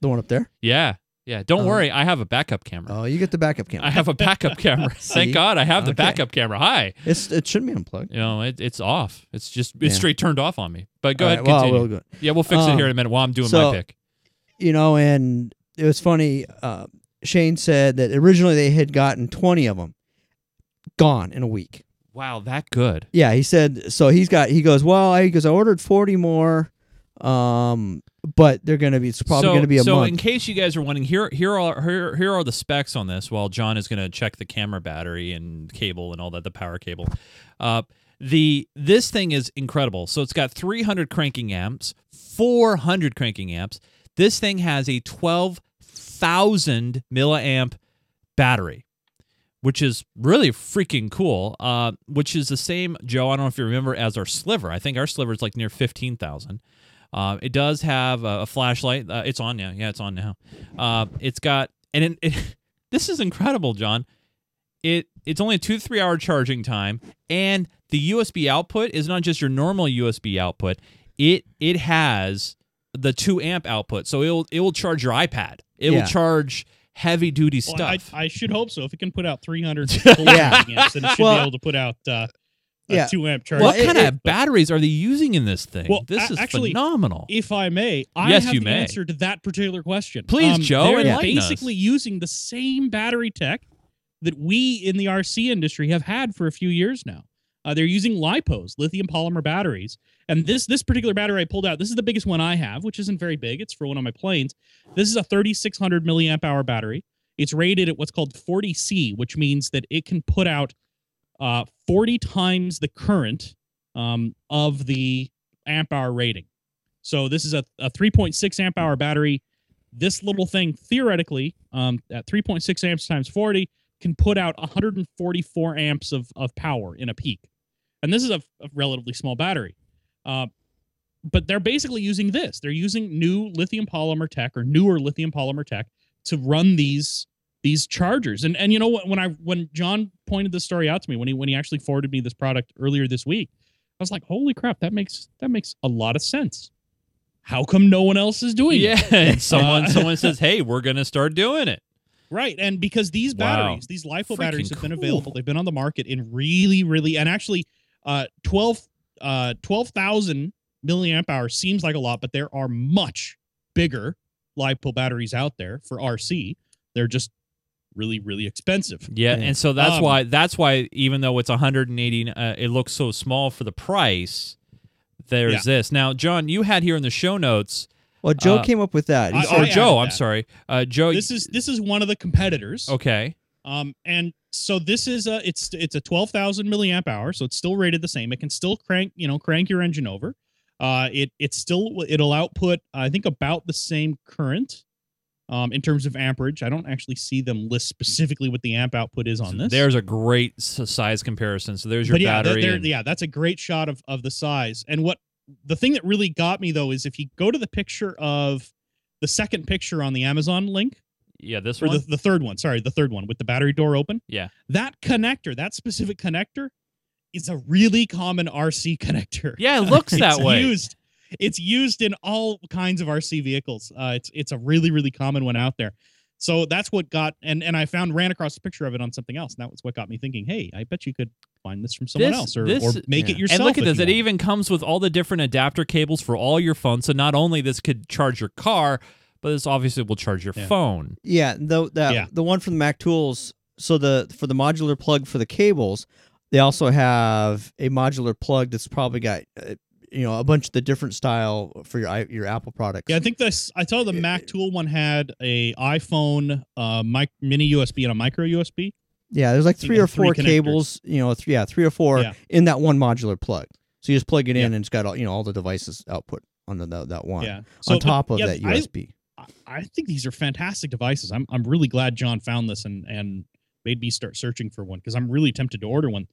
The one up there? yeah, yeah. Don't Oh. worry, I have a backup camera. Oh, you get the backup camera. I have a backup camera. Thank God I have the Okay. backup camera. Hi. It's it shouldn't be unplugged. You know, it, it's off. It's just it's Yeah. straight turned off on me. But go All ahead, right, well, continue. we'll go. yeah, we'll fix it Um, here in a minute while I'm doing so- my pick. You know, and it was funny. Uh, Shane said that originally they had gotten twenty of them, gone in a week. Wow, that good. Yeah, he said. So he's got. He goes. Well, I because I ordered forty more, um, but they're gonna be. It's probably so, gonna be a so month. in case you guys are wondering, here here are here, here are the specs on this. While John is going to check the camera battery and cable and all that, the power cable. Uh, the this thing is incredible. So it's got 300 cranking amps, 400 cranking amps. This thing has a 12,000 milliamp battery, which is really freaking cool. Uh, which is the same, Joe. I don't know if you remember, as our sliver. I think our sliver is like near 15,000. Uh, it does have a, a flashlight. Uh, it's on now. Yeah, it's on now. Uh, it's got and it, it, this is incredible, John. It it's only a two to three hour charging time, and the USB output is not just your normal USB output. It it has the two amp output, so it will it will charge your iPad. It Yeah. will charge heavy duty Well, stuff. I should hope so. If it can put out 300 Yeah. amps, then it should Well- be able to put out uh, a Yeah. two amp charge. what it- kind it- of batteries are they using in this thing? Well, this a- is actually, phenomenal. If I may, I Yes, have you the may. answer to that particular question. Please, Um, Joe, They're enlighten us. basically using the same battery tech that we in the RC industry have had for a few years now. Uh, they're using lipos, lithium polymer batteries, and this this particular battery I pulled out. This is the biggest one I have, which isn't very big. It's for one of my planes. This is a 3600 milliamp hour battery. It's rated at what's called 40C, which means that it can put out uh, 40 times the current um, of the amp hour rating. So this is a, a 3.6 amp hour battery. This little thing, theoretically, um, at 3.6 amps times 40, can put out 144 amps of, of power in a peak. And this is a, a relatively small battery. Uh, but they're basically using this. They're using new lithium polymer tech or newer lithium polymer tech to run these these chargers. And and you know what? When I when John pointed this story out to me, when he when he actually forwarded me this product earlier this week, I was like, holy crap, that makes that makes a lot of sense. How come no one else is doing yeah, it? Yeah, someone Uh, someone says, "Hey, we're gonna start doing it." Right. And because these Wow. batteries, these LiPo batteries Freaking have been cool. available, they've been on the market in really, really and actually uh 12 uh 12,000 milliamp hours seems like a lot, but there are much bigger live LiPo batteries out there for RC. They're just really, really expensive. Yeah, Yeah. and so that's Um, why that's why even though it's 180, uh, it looks so small for the price. There's Yeah. this now, John. You had here in the show notes, Well, Joe Uh, came up with that. He I- said, or Joe. I'm that. sorry, uh, Joe. This is this is one of the competitors. okay. Um, and so this is a it's it's a twelve thousand milliamp hour, so it's still rated the same. It can still crank you know crank your engine over. Uh, it it's still it'll output I think about the same current. Um, in terms of amperage, I don't actually see them list specifically what the amp output is on this. There's a great size comparison. So there's your but yeah, battery. and- yeah, that's a great shot of of the size. And what the thing that really got me though is if you go to the picture of the second picture on the Amazon link, yeah, this or one. the, the third one, sorry, the third one with the battery door open. Yeah. That connector, that specific connector, is a really common RC connector. yeah, it looks that it's way. Used, it's used in all kinds of RC vehicles. Uh, it's it's a really really common one out there. So that's what got and and I found ran across a picture of it on something else, and that was what got me thinking. Hey, I bet you could find this from someone This- else or, this- or make it yourself. and look at this. It want. even comes with all the different adapter cables for all your phones. So not only this could charge your car, but this obviously will charge your Yeah. phone. Yeah, the that Yeah. the one from the Mac Tools. So the for the modular plug for the cables, they also have a modular plug that's probably got uh, you know a bunch of the different style for your your Apple products. Yeah, I think this. I saw the Mac Tool one had a iPhone, uh, mic, mini USB and a micro USB. Yeah, there's like three or had three four connectors. cables. You know, three yeah, three or four Yeah. in that one modular plug. So you just plug it in Yeah. and it's got all you know all the devices output on the, that that one Yeah, So, on but, top of yeah, that USB. I, I think these are fantastic devices. I'm I'm really glad John found this and and made me start searching for one because I'm really tempted to order one.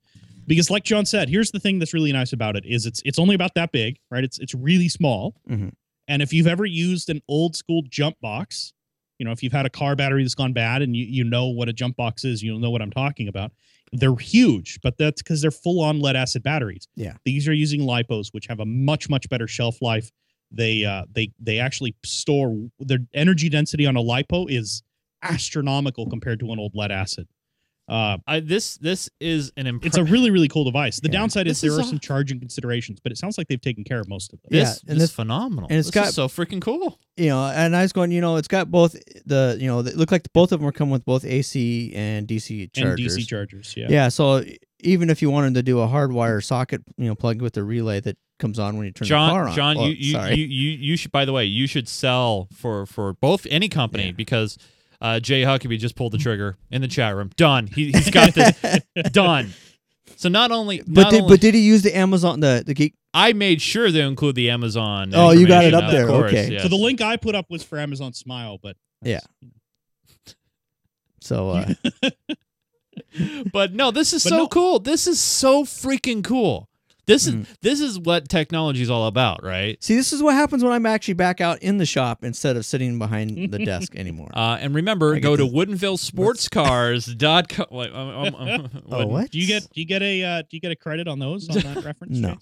because like John said, here's the thing that's really nice about it is it's it's only about that big, right? It's it's really small. Mhm. And if you've ever used an old school jump box, you know, if you've had a car battery that's gone bad and you, you know what a jump box is, you'll know what I'm talking about. They're huge, but that's because they're full on lead acid batteries. Yeah. These are using lipos, which have a much, much better shelf life. They uh they they actually store their energy density on a lipo is astronomical compared to an old lead acid. Uh I, this this is an impre- it's a really, really cool device. The Yeah. downside is This there is are a- some charging considerations, but it sounds like they've taken care of most of them. Yeah, this, and this this- phenomenal. and it's this got- is so freaking cool. You know, and I was going. You know, it's got both the. You know, it look like both of them are coming with both AC and DC chargers. And DC chargers, yeah. Yeah. So even if you wanted to do a hardwire socket, you know, plug with the relay that comes on when you turn the car John, on. John, Well, you, you, sorry. you you you should. By the way, you should sell for for both any company Yeah. because uh, Jay Huckabee just pulled the trigger in the chat room. Done. He, he's got this done. So not only, but not did only but did he use the Amazon the the geek? I made sure to include the Amazon. Oh, you got it up there. course, Okay. yes. So the link I put up was for Amazon Smile, but Yeah. So uh, but no, this is But so no- cool. This is so freaking cool. This Mhm. is this is what technology is all about, right? see, this is what happens when I'm actually back out in the shop instead of sitting behind the desk anymore. Uh, and remember, I go get to this. WoodinvilleSportsCars.com. Wait, um, um, um, oh, what? do you get do you get a uh, do you get a credit on those on that reference? No.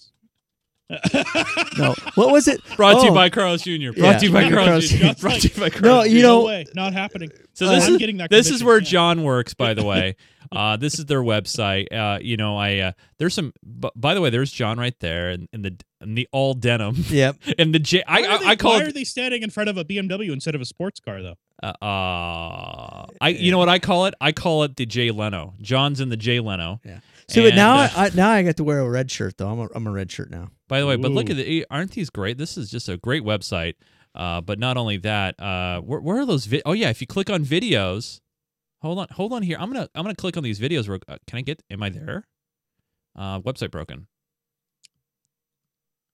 No, what was it? Brought to you Oh. by Carlos Jr. Brought Yeah. to you by Carlos Carlos Jr. Jr. Brought to you by Carlos No, Carlos. you no know- way, not happening. So this I'm is getting that this is where yeah. John works, by the way. Uh, this is their website. Uh, you know, I uh, there's some. b- By the way, there's John right there, and in, the in the all denim, Yep. and the J. I Why are they, I call why it are they standing in front of a BMW instead of a sports car though? Uh, uh, I you know what I call it? I call it the Jay Leno. John's in the Jay Leno. Yeah. See, but now uh, I, I now I get to wear a red shirt though. I'm a, I'm a red shirt now. By the way, but look at the aren't these great? This is just a great website. Uh, but not only that, uh, where, where are those? Vi- oh yeah, if you click on videos, hold on, hold on here. I'm gonna I'm gonna click on these videos. Real, uh, can I get? Am I there? Uh, website broken.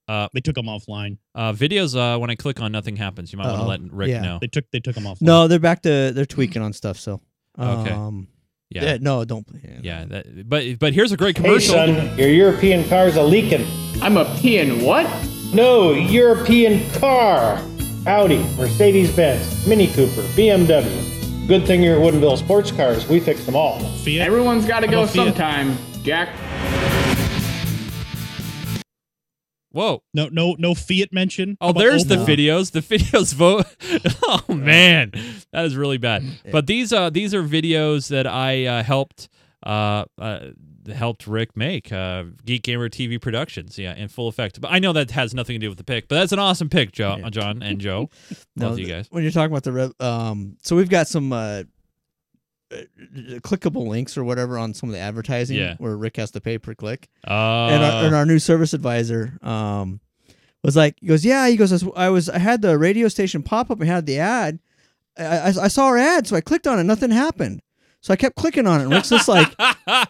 Uh, They took them offline. uh, videos. Uh, when I click on, nothing happens. You might want to let Rick Yeah. know. They took they took them offline. No, they're back to they're tweaking on stuff. So Okay. Um, Yeah, yeah. No, don't. Yeah. yeah. That, but but here's a great commercial. Hey commercial. son, your European car's a leaking. I'm a peeing what? No, European car. Audi, Mercedes-Benz, Mini Cooper, BMW. Good thing you're at Woodinville Sports Cars. We fix them all. Fiat. Everyone's got to go about Fiat? sometime, Jack. Whoa. No no no Fiat mention. Oh, about there's the Opel? videos. The videos vote. oh man, that is really bad. But these uh these are videos that I uh, helped uh, uh helped Rick make. Uh, Geek Gamer TV Productions. Yeah, in full effect. But I know that has nothing to do with the pick. But that's an awesome pick, Joe, Yeah. John and Joe. No, Both of you guys. When you're talking about the rev, um, so we've got some uh, uh, clickable links or whatever on some of the advertising Yeah. where Rick has to pay per click. Uh, and, our, and our new service advisor um was like he goes yeah he goes "I was- i was i had the radio station pop up and had the ad I, I, I saw our ad so i clicked on it nothing happened so i kept clicking on it and rick's just like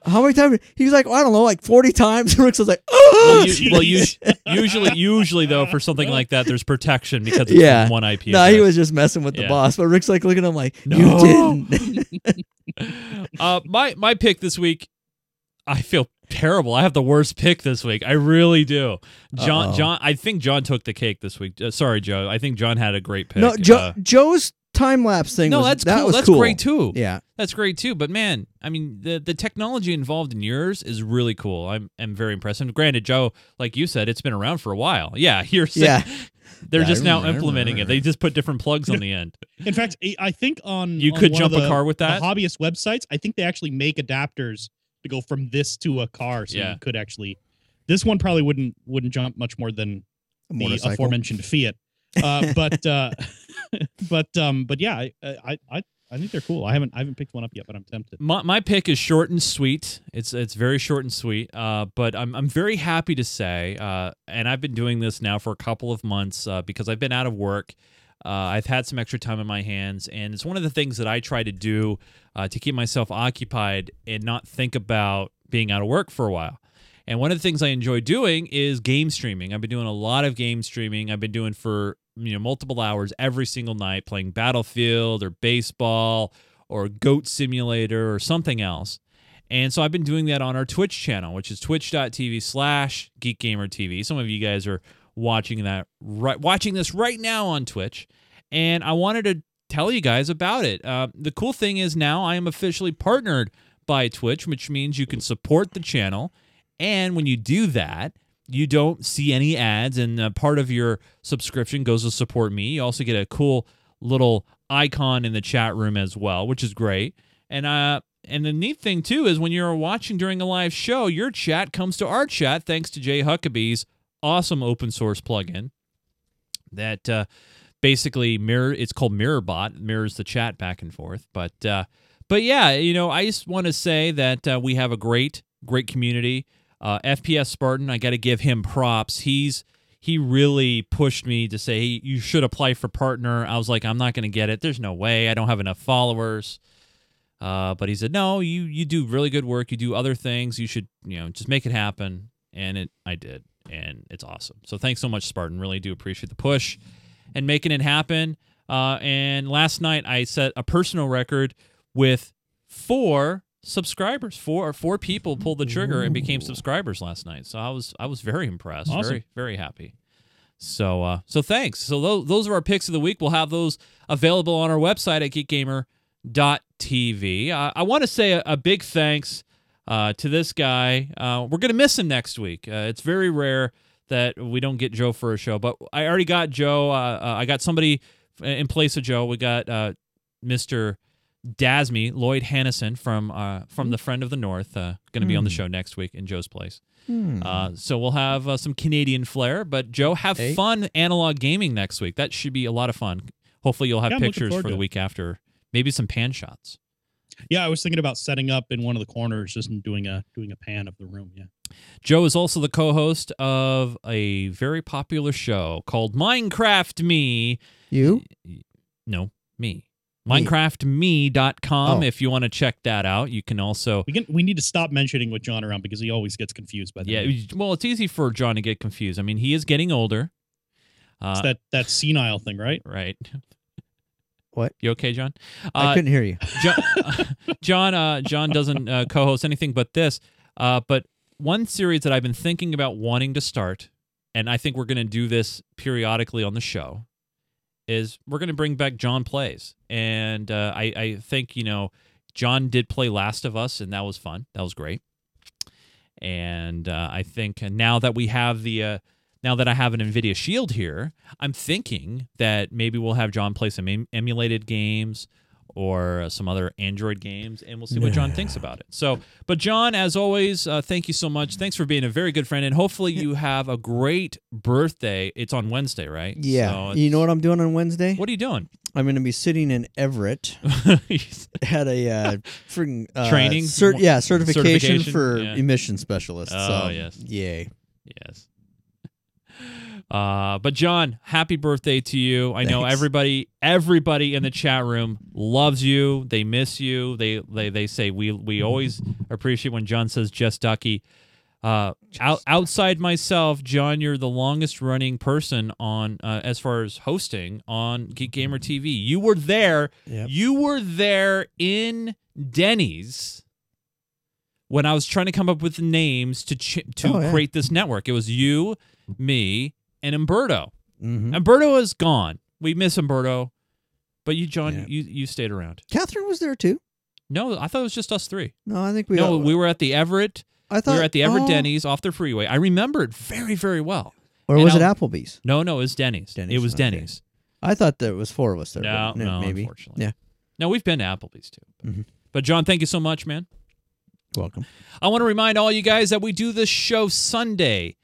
how many times he was like i don't know like 40 times rick's was like well, oh you, well you, usually, usually though, for something like that, there's protection because it's Yeah. one IP. no he was just messing with the Yeah. boss but rick's like looking at him like No. you didn't uh, my my pick this week, I feel terrible. I have the worst pick this week. I really do. John, Uh-oh. John, I think John took the cake this week. Uh, sorry, Joe. I think John had a great pick. no Joe, Uh, joe's time lapse thing no, was, that's that cool. was that's cool great too. yeah That's great too. But man, I mean, the the technology involved in yours is really cool. I'm I'm very impressed. And granted, Joe, like you said, it's been around for a while. Yeah, you're saying Yeah. they're Yeah, just now implementing it. They just put different plugs on the end. In fact, I- I think on You on could one of jump a the- car with the that? hobbyist websites. I think they actually make adapters to go from this to a car, so Yeah. you could actually. This one probably wouldn't wouldn't jump much more than a the aforementioned Fiat. Uh, but uh, but um, but yeah, I, I I I think they're cool. I haven't I haven't picked one up yet, but I'm tempted. My, my pick is short and sweet. It's it's very short and sweet. Uh, but I'm I'm very happy to say, uh, and I've been doing this now for a couple of months uh, because I've been out of work. Uh, I've had some extra time in my hands, and it's one of the things that I try to do uh, to keep myself occupied and not think about being out of work for a while. And one of the things I enjoy doing is game streaming. I've been doing a lot of game streaming. I've been doing for you know multiple hours every single night, playing Battlefield or baseball or Goat Simulator or something else. And so I've been doing that on our Twitch channel, which is twitch.tv slash geekgamertv. Some of you guys are watching that right watching this right now on Twitch. And I wanted to tell you guys about it. Uh, the cool thing is now I am officially partnered by Twitch, which means you can support the channel. And when you do that, you don't see any ads, and uh, part of your subscription goes to support me. You also get a cool little icon in the chat room as well, which is great. And uh, and the neat thing too is when you're watching during a live show, your chat comes to our chat thanks to Jay Huckabee's awesome open source plugin that uh, basically mirror. It's called MirrorBot, mirrors the chat back and forth. But uh, but yeah, you know, I just want to say that uh, we have a great great community. Uh, FPS Spartan, I got to give him props. He's he really pushed me to say hey, you should apply for partner. I was like, I'm not going to get it. There's no way. I don't have enough followers. Uh, but he said, no, you you do really good work. You do other things. You should you know just make it happen. And it I did, and it's awesome. So thanks so much, Spartan. Really do appreciate the push and making it happen. Uh, and last night I set a personal record with four subscribers. Four four people pulled the trigger and became subscribers last night. So I was I was very impressed. Awesome. Very very happy. So uh, so thanks. So those, those are our picks of the week. We'll have those available on our website at geekgamer.tv. Uh, I want to say a, a big thanks uh, to this guy. Uh, we're gonna miss him next week. Uh, it's very rare that we don't get Joe for a show, but I already got Joe. Uh, uh, I got somebody in place of Joe. We got uh, Dasmy Lloyd Hannison from uh, from the Friend of the North, uh, going to be on the show next week in Joe's place. Hmm. Uh, so we'll have uh, some Canadian flair. But Joe, have Hey. fun analog gaming next week. That should be a lot of fun. Hopefully, you'll have Yeah, pictures for the week after. Maybe some pan shots. Yeah, I was thinking about setting up in one of the corners, just doing a doing a pan of the room. Yeah. Joe is also the co-host of a very popular show called Minecraft Me. You? No, me. Me. MinecraftMe.com. Oh. If you want to check that out, you can also. We can we need to stop mentioning with John around because he always gets confused by that. Yeah, name. well, it's easy for John to get confused. I mean, he is getting older. Uh, it's that that senile thing, right? right. What? You okay, John? I Uh, couldn't hear you. John, John, uh, John doesn't uh, co-host anything but this. Uh, but one series that I've been thinking about wanting to start, and I think we're going to do this periodically on the show, is we're going to bring back John plays, and uh, I, I think you know John did play Last of Us, and that was fun. That was great. And uh, I think now that we have the uh, now that I have an Nvidia Shield here, I'm thinking that maybe we'll have John play some em- emulated games or uh, some other Android games, and we'll see what John thinks about it. So, but John, as always, uh, thank you so much. Thanks for being a very good friend, and hopefully you have a great birthday. It's on Wednesday, right? Yeah. So you know what I'm doing on Wednesday? What are you doing? I'm going to be sitting in Everett at a uh, friggin', uh, Training? cert- yeah, certification, Certification? for Yeah. emission specialist. Oh, so, yes. Yay. Yes. Uh, but John, happy birthday to you. I know everybody everybody in the chat room loves you. They miss you. They they they say we we always appreciate when John says just Ducky. Uh, out, outside myself, John, you're the longest running person on uh, as far as hosting on Geek Gamer TV. You were there. Yep. You were there in Denny's when I was trying to come up with names to ch- to Oh, yeah. create this network. It was you, me, and Umberto. hmm Umberto is gone. We miss Umberto, but you, John, Yeah. you you stayed around. Catherine was there too. No, I thought it was just us three. No, I think we. no, all, we were at the Everett. I thought we were at the Everett oh, Denny's off the freeway. I remember it very very well. Or and was it I'll- Applebee's? No, no, it was Denny's. Denny's, It was okay. Denny's. I thought there was four of us there. No, but no, maybe. unfortunately. Yeah. No, we've been to Applebee's too. Mhm. But John, thank you so much, man. Welcome. I want to remind all you guys that we do this show Sunday.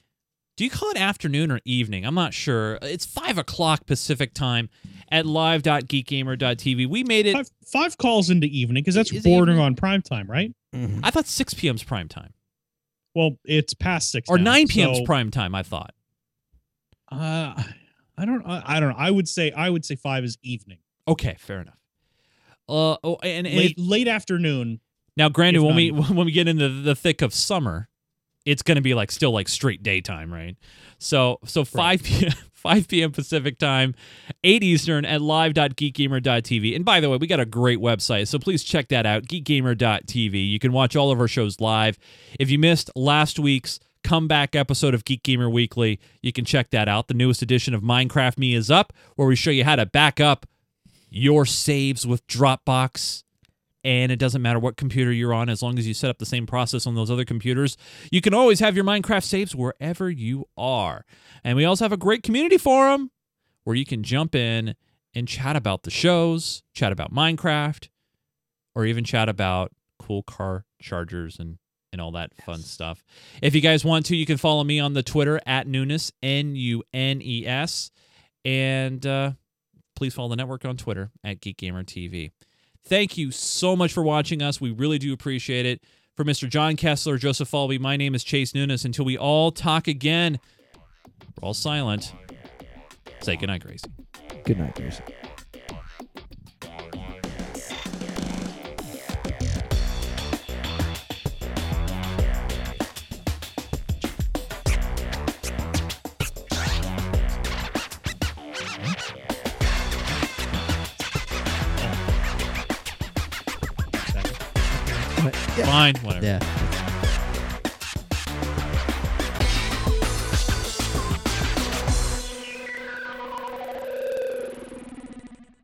Do you call it afternoon or evening? I'm not sure. It's five o'clock Pacific time at live.geekgamer.tv. We made it. Five, five calls into evening because that's Is bordering on prime time, right? Mhm. I thought 6 p.m.'s prime time Well, it's past six or now, 9 p.m.'s so, prime time. I thought. Uh, I don't. I, I don't know. I would say. I would say five is evening. Okay, fair enough. Uh oh, and, and Late if- late afternoon. now, granted, when not we when we get into the thick of summer, it's going to be like still like straight daytime, right? So so 5 p.m. 5 p.m. Pacific time, 8 Eastern at live.geekgamer.tv. And by the way, we got a great website, so please check that out, geekgamer.tv. You can watch all of our shows live. If you missed last week's comeback episode of Geek Gamer Weekly, you can check that out. The newest edition of Minecraft Me is up, where we show you how to back up your saves with Dropbox. And it doesn't matter what computer you're on, as long as you set up the same process on those other computers. You can always have your Minecraft saves wherever you are. And we also have a great community forum where you can jump in and chat about the shows, chat about Minecraft, or even chat about cool car chargers and and all that fun stuff. If you guys want to, you can follow me on the Twitter at Nunes N U N E S, and uh, please follow the network on Twitter at Geek Gamer TV. Thank you so much for watching us. We really do appreciate it. For Mr. John Kessler, Joseph Falby, my name is Chase Nunes. Until we all talk again, we're all silent. Say goodnight, Gracie. Good night, Gracie. Fine, whatever. Yeah.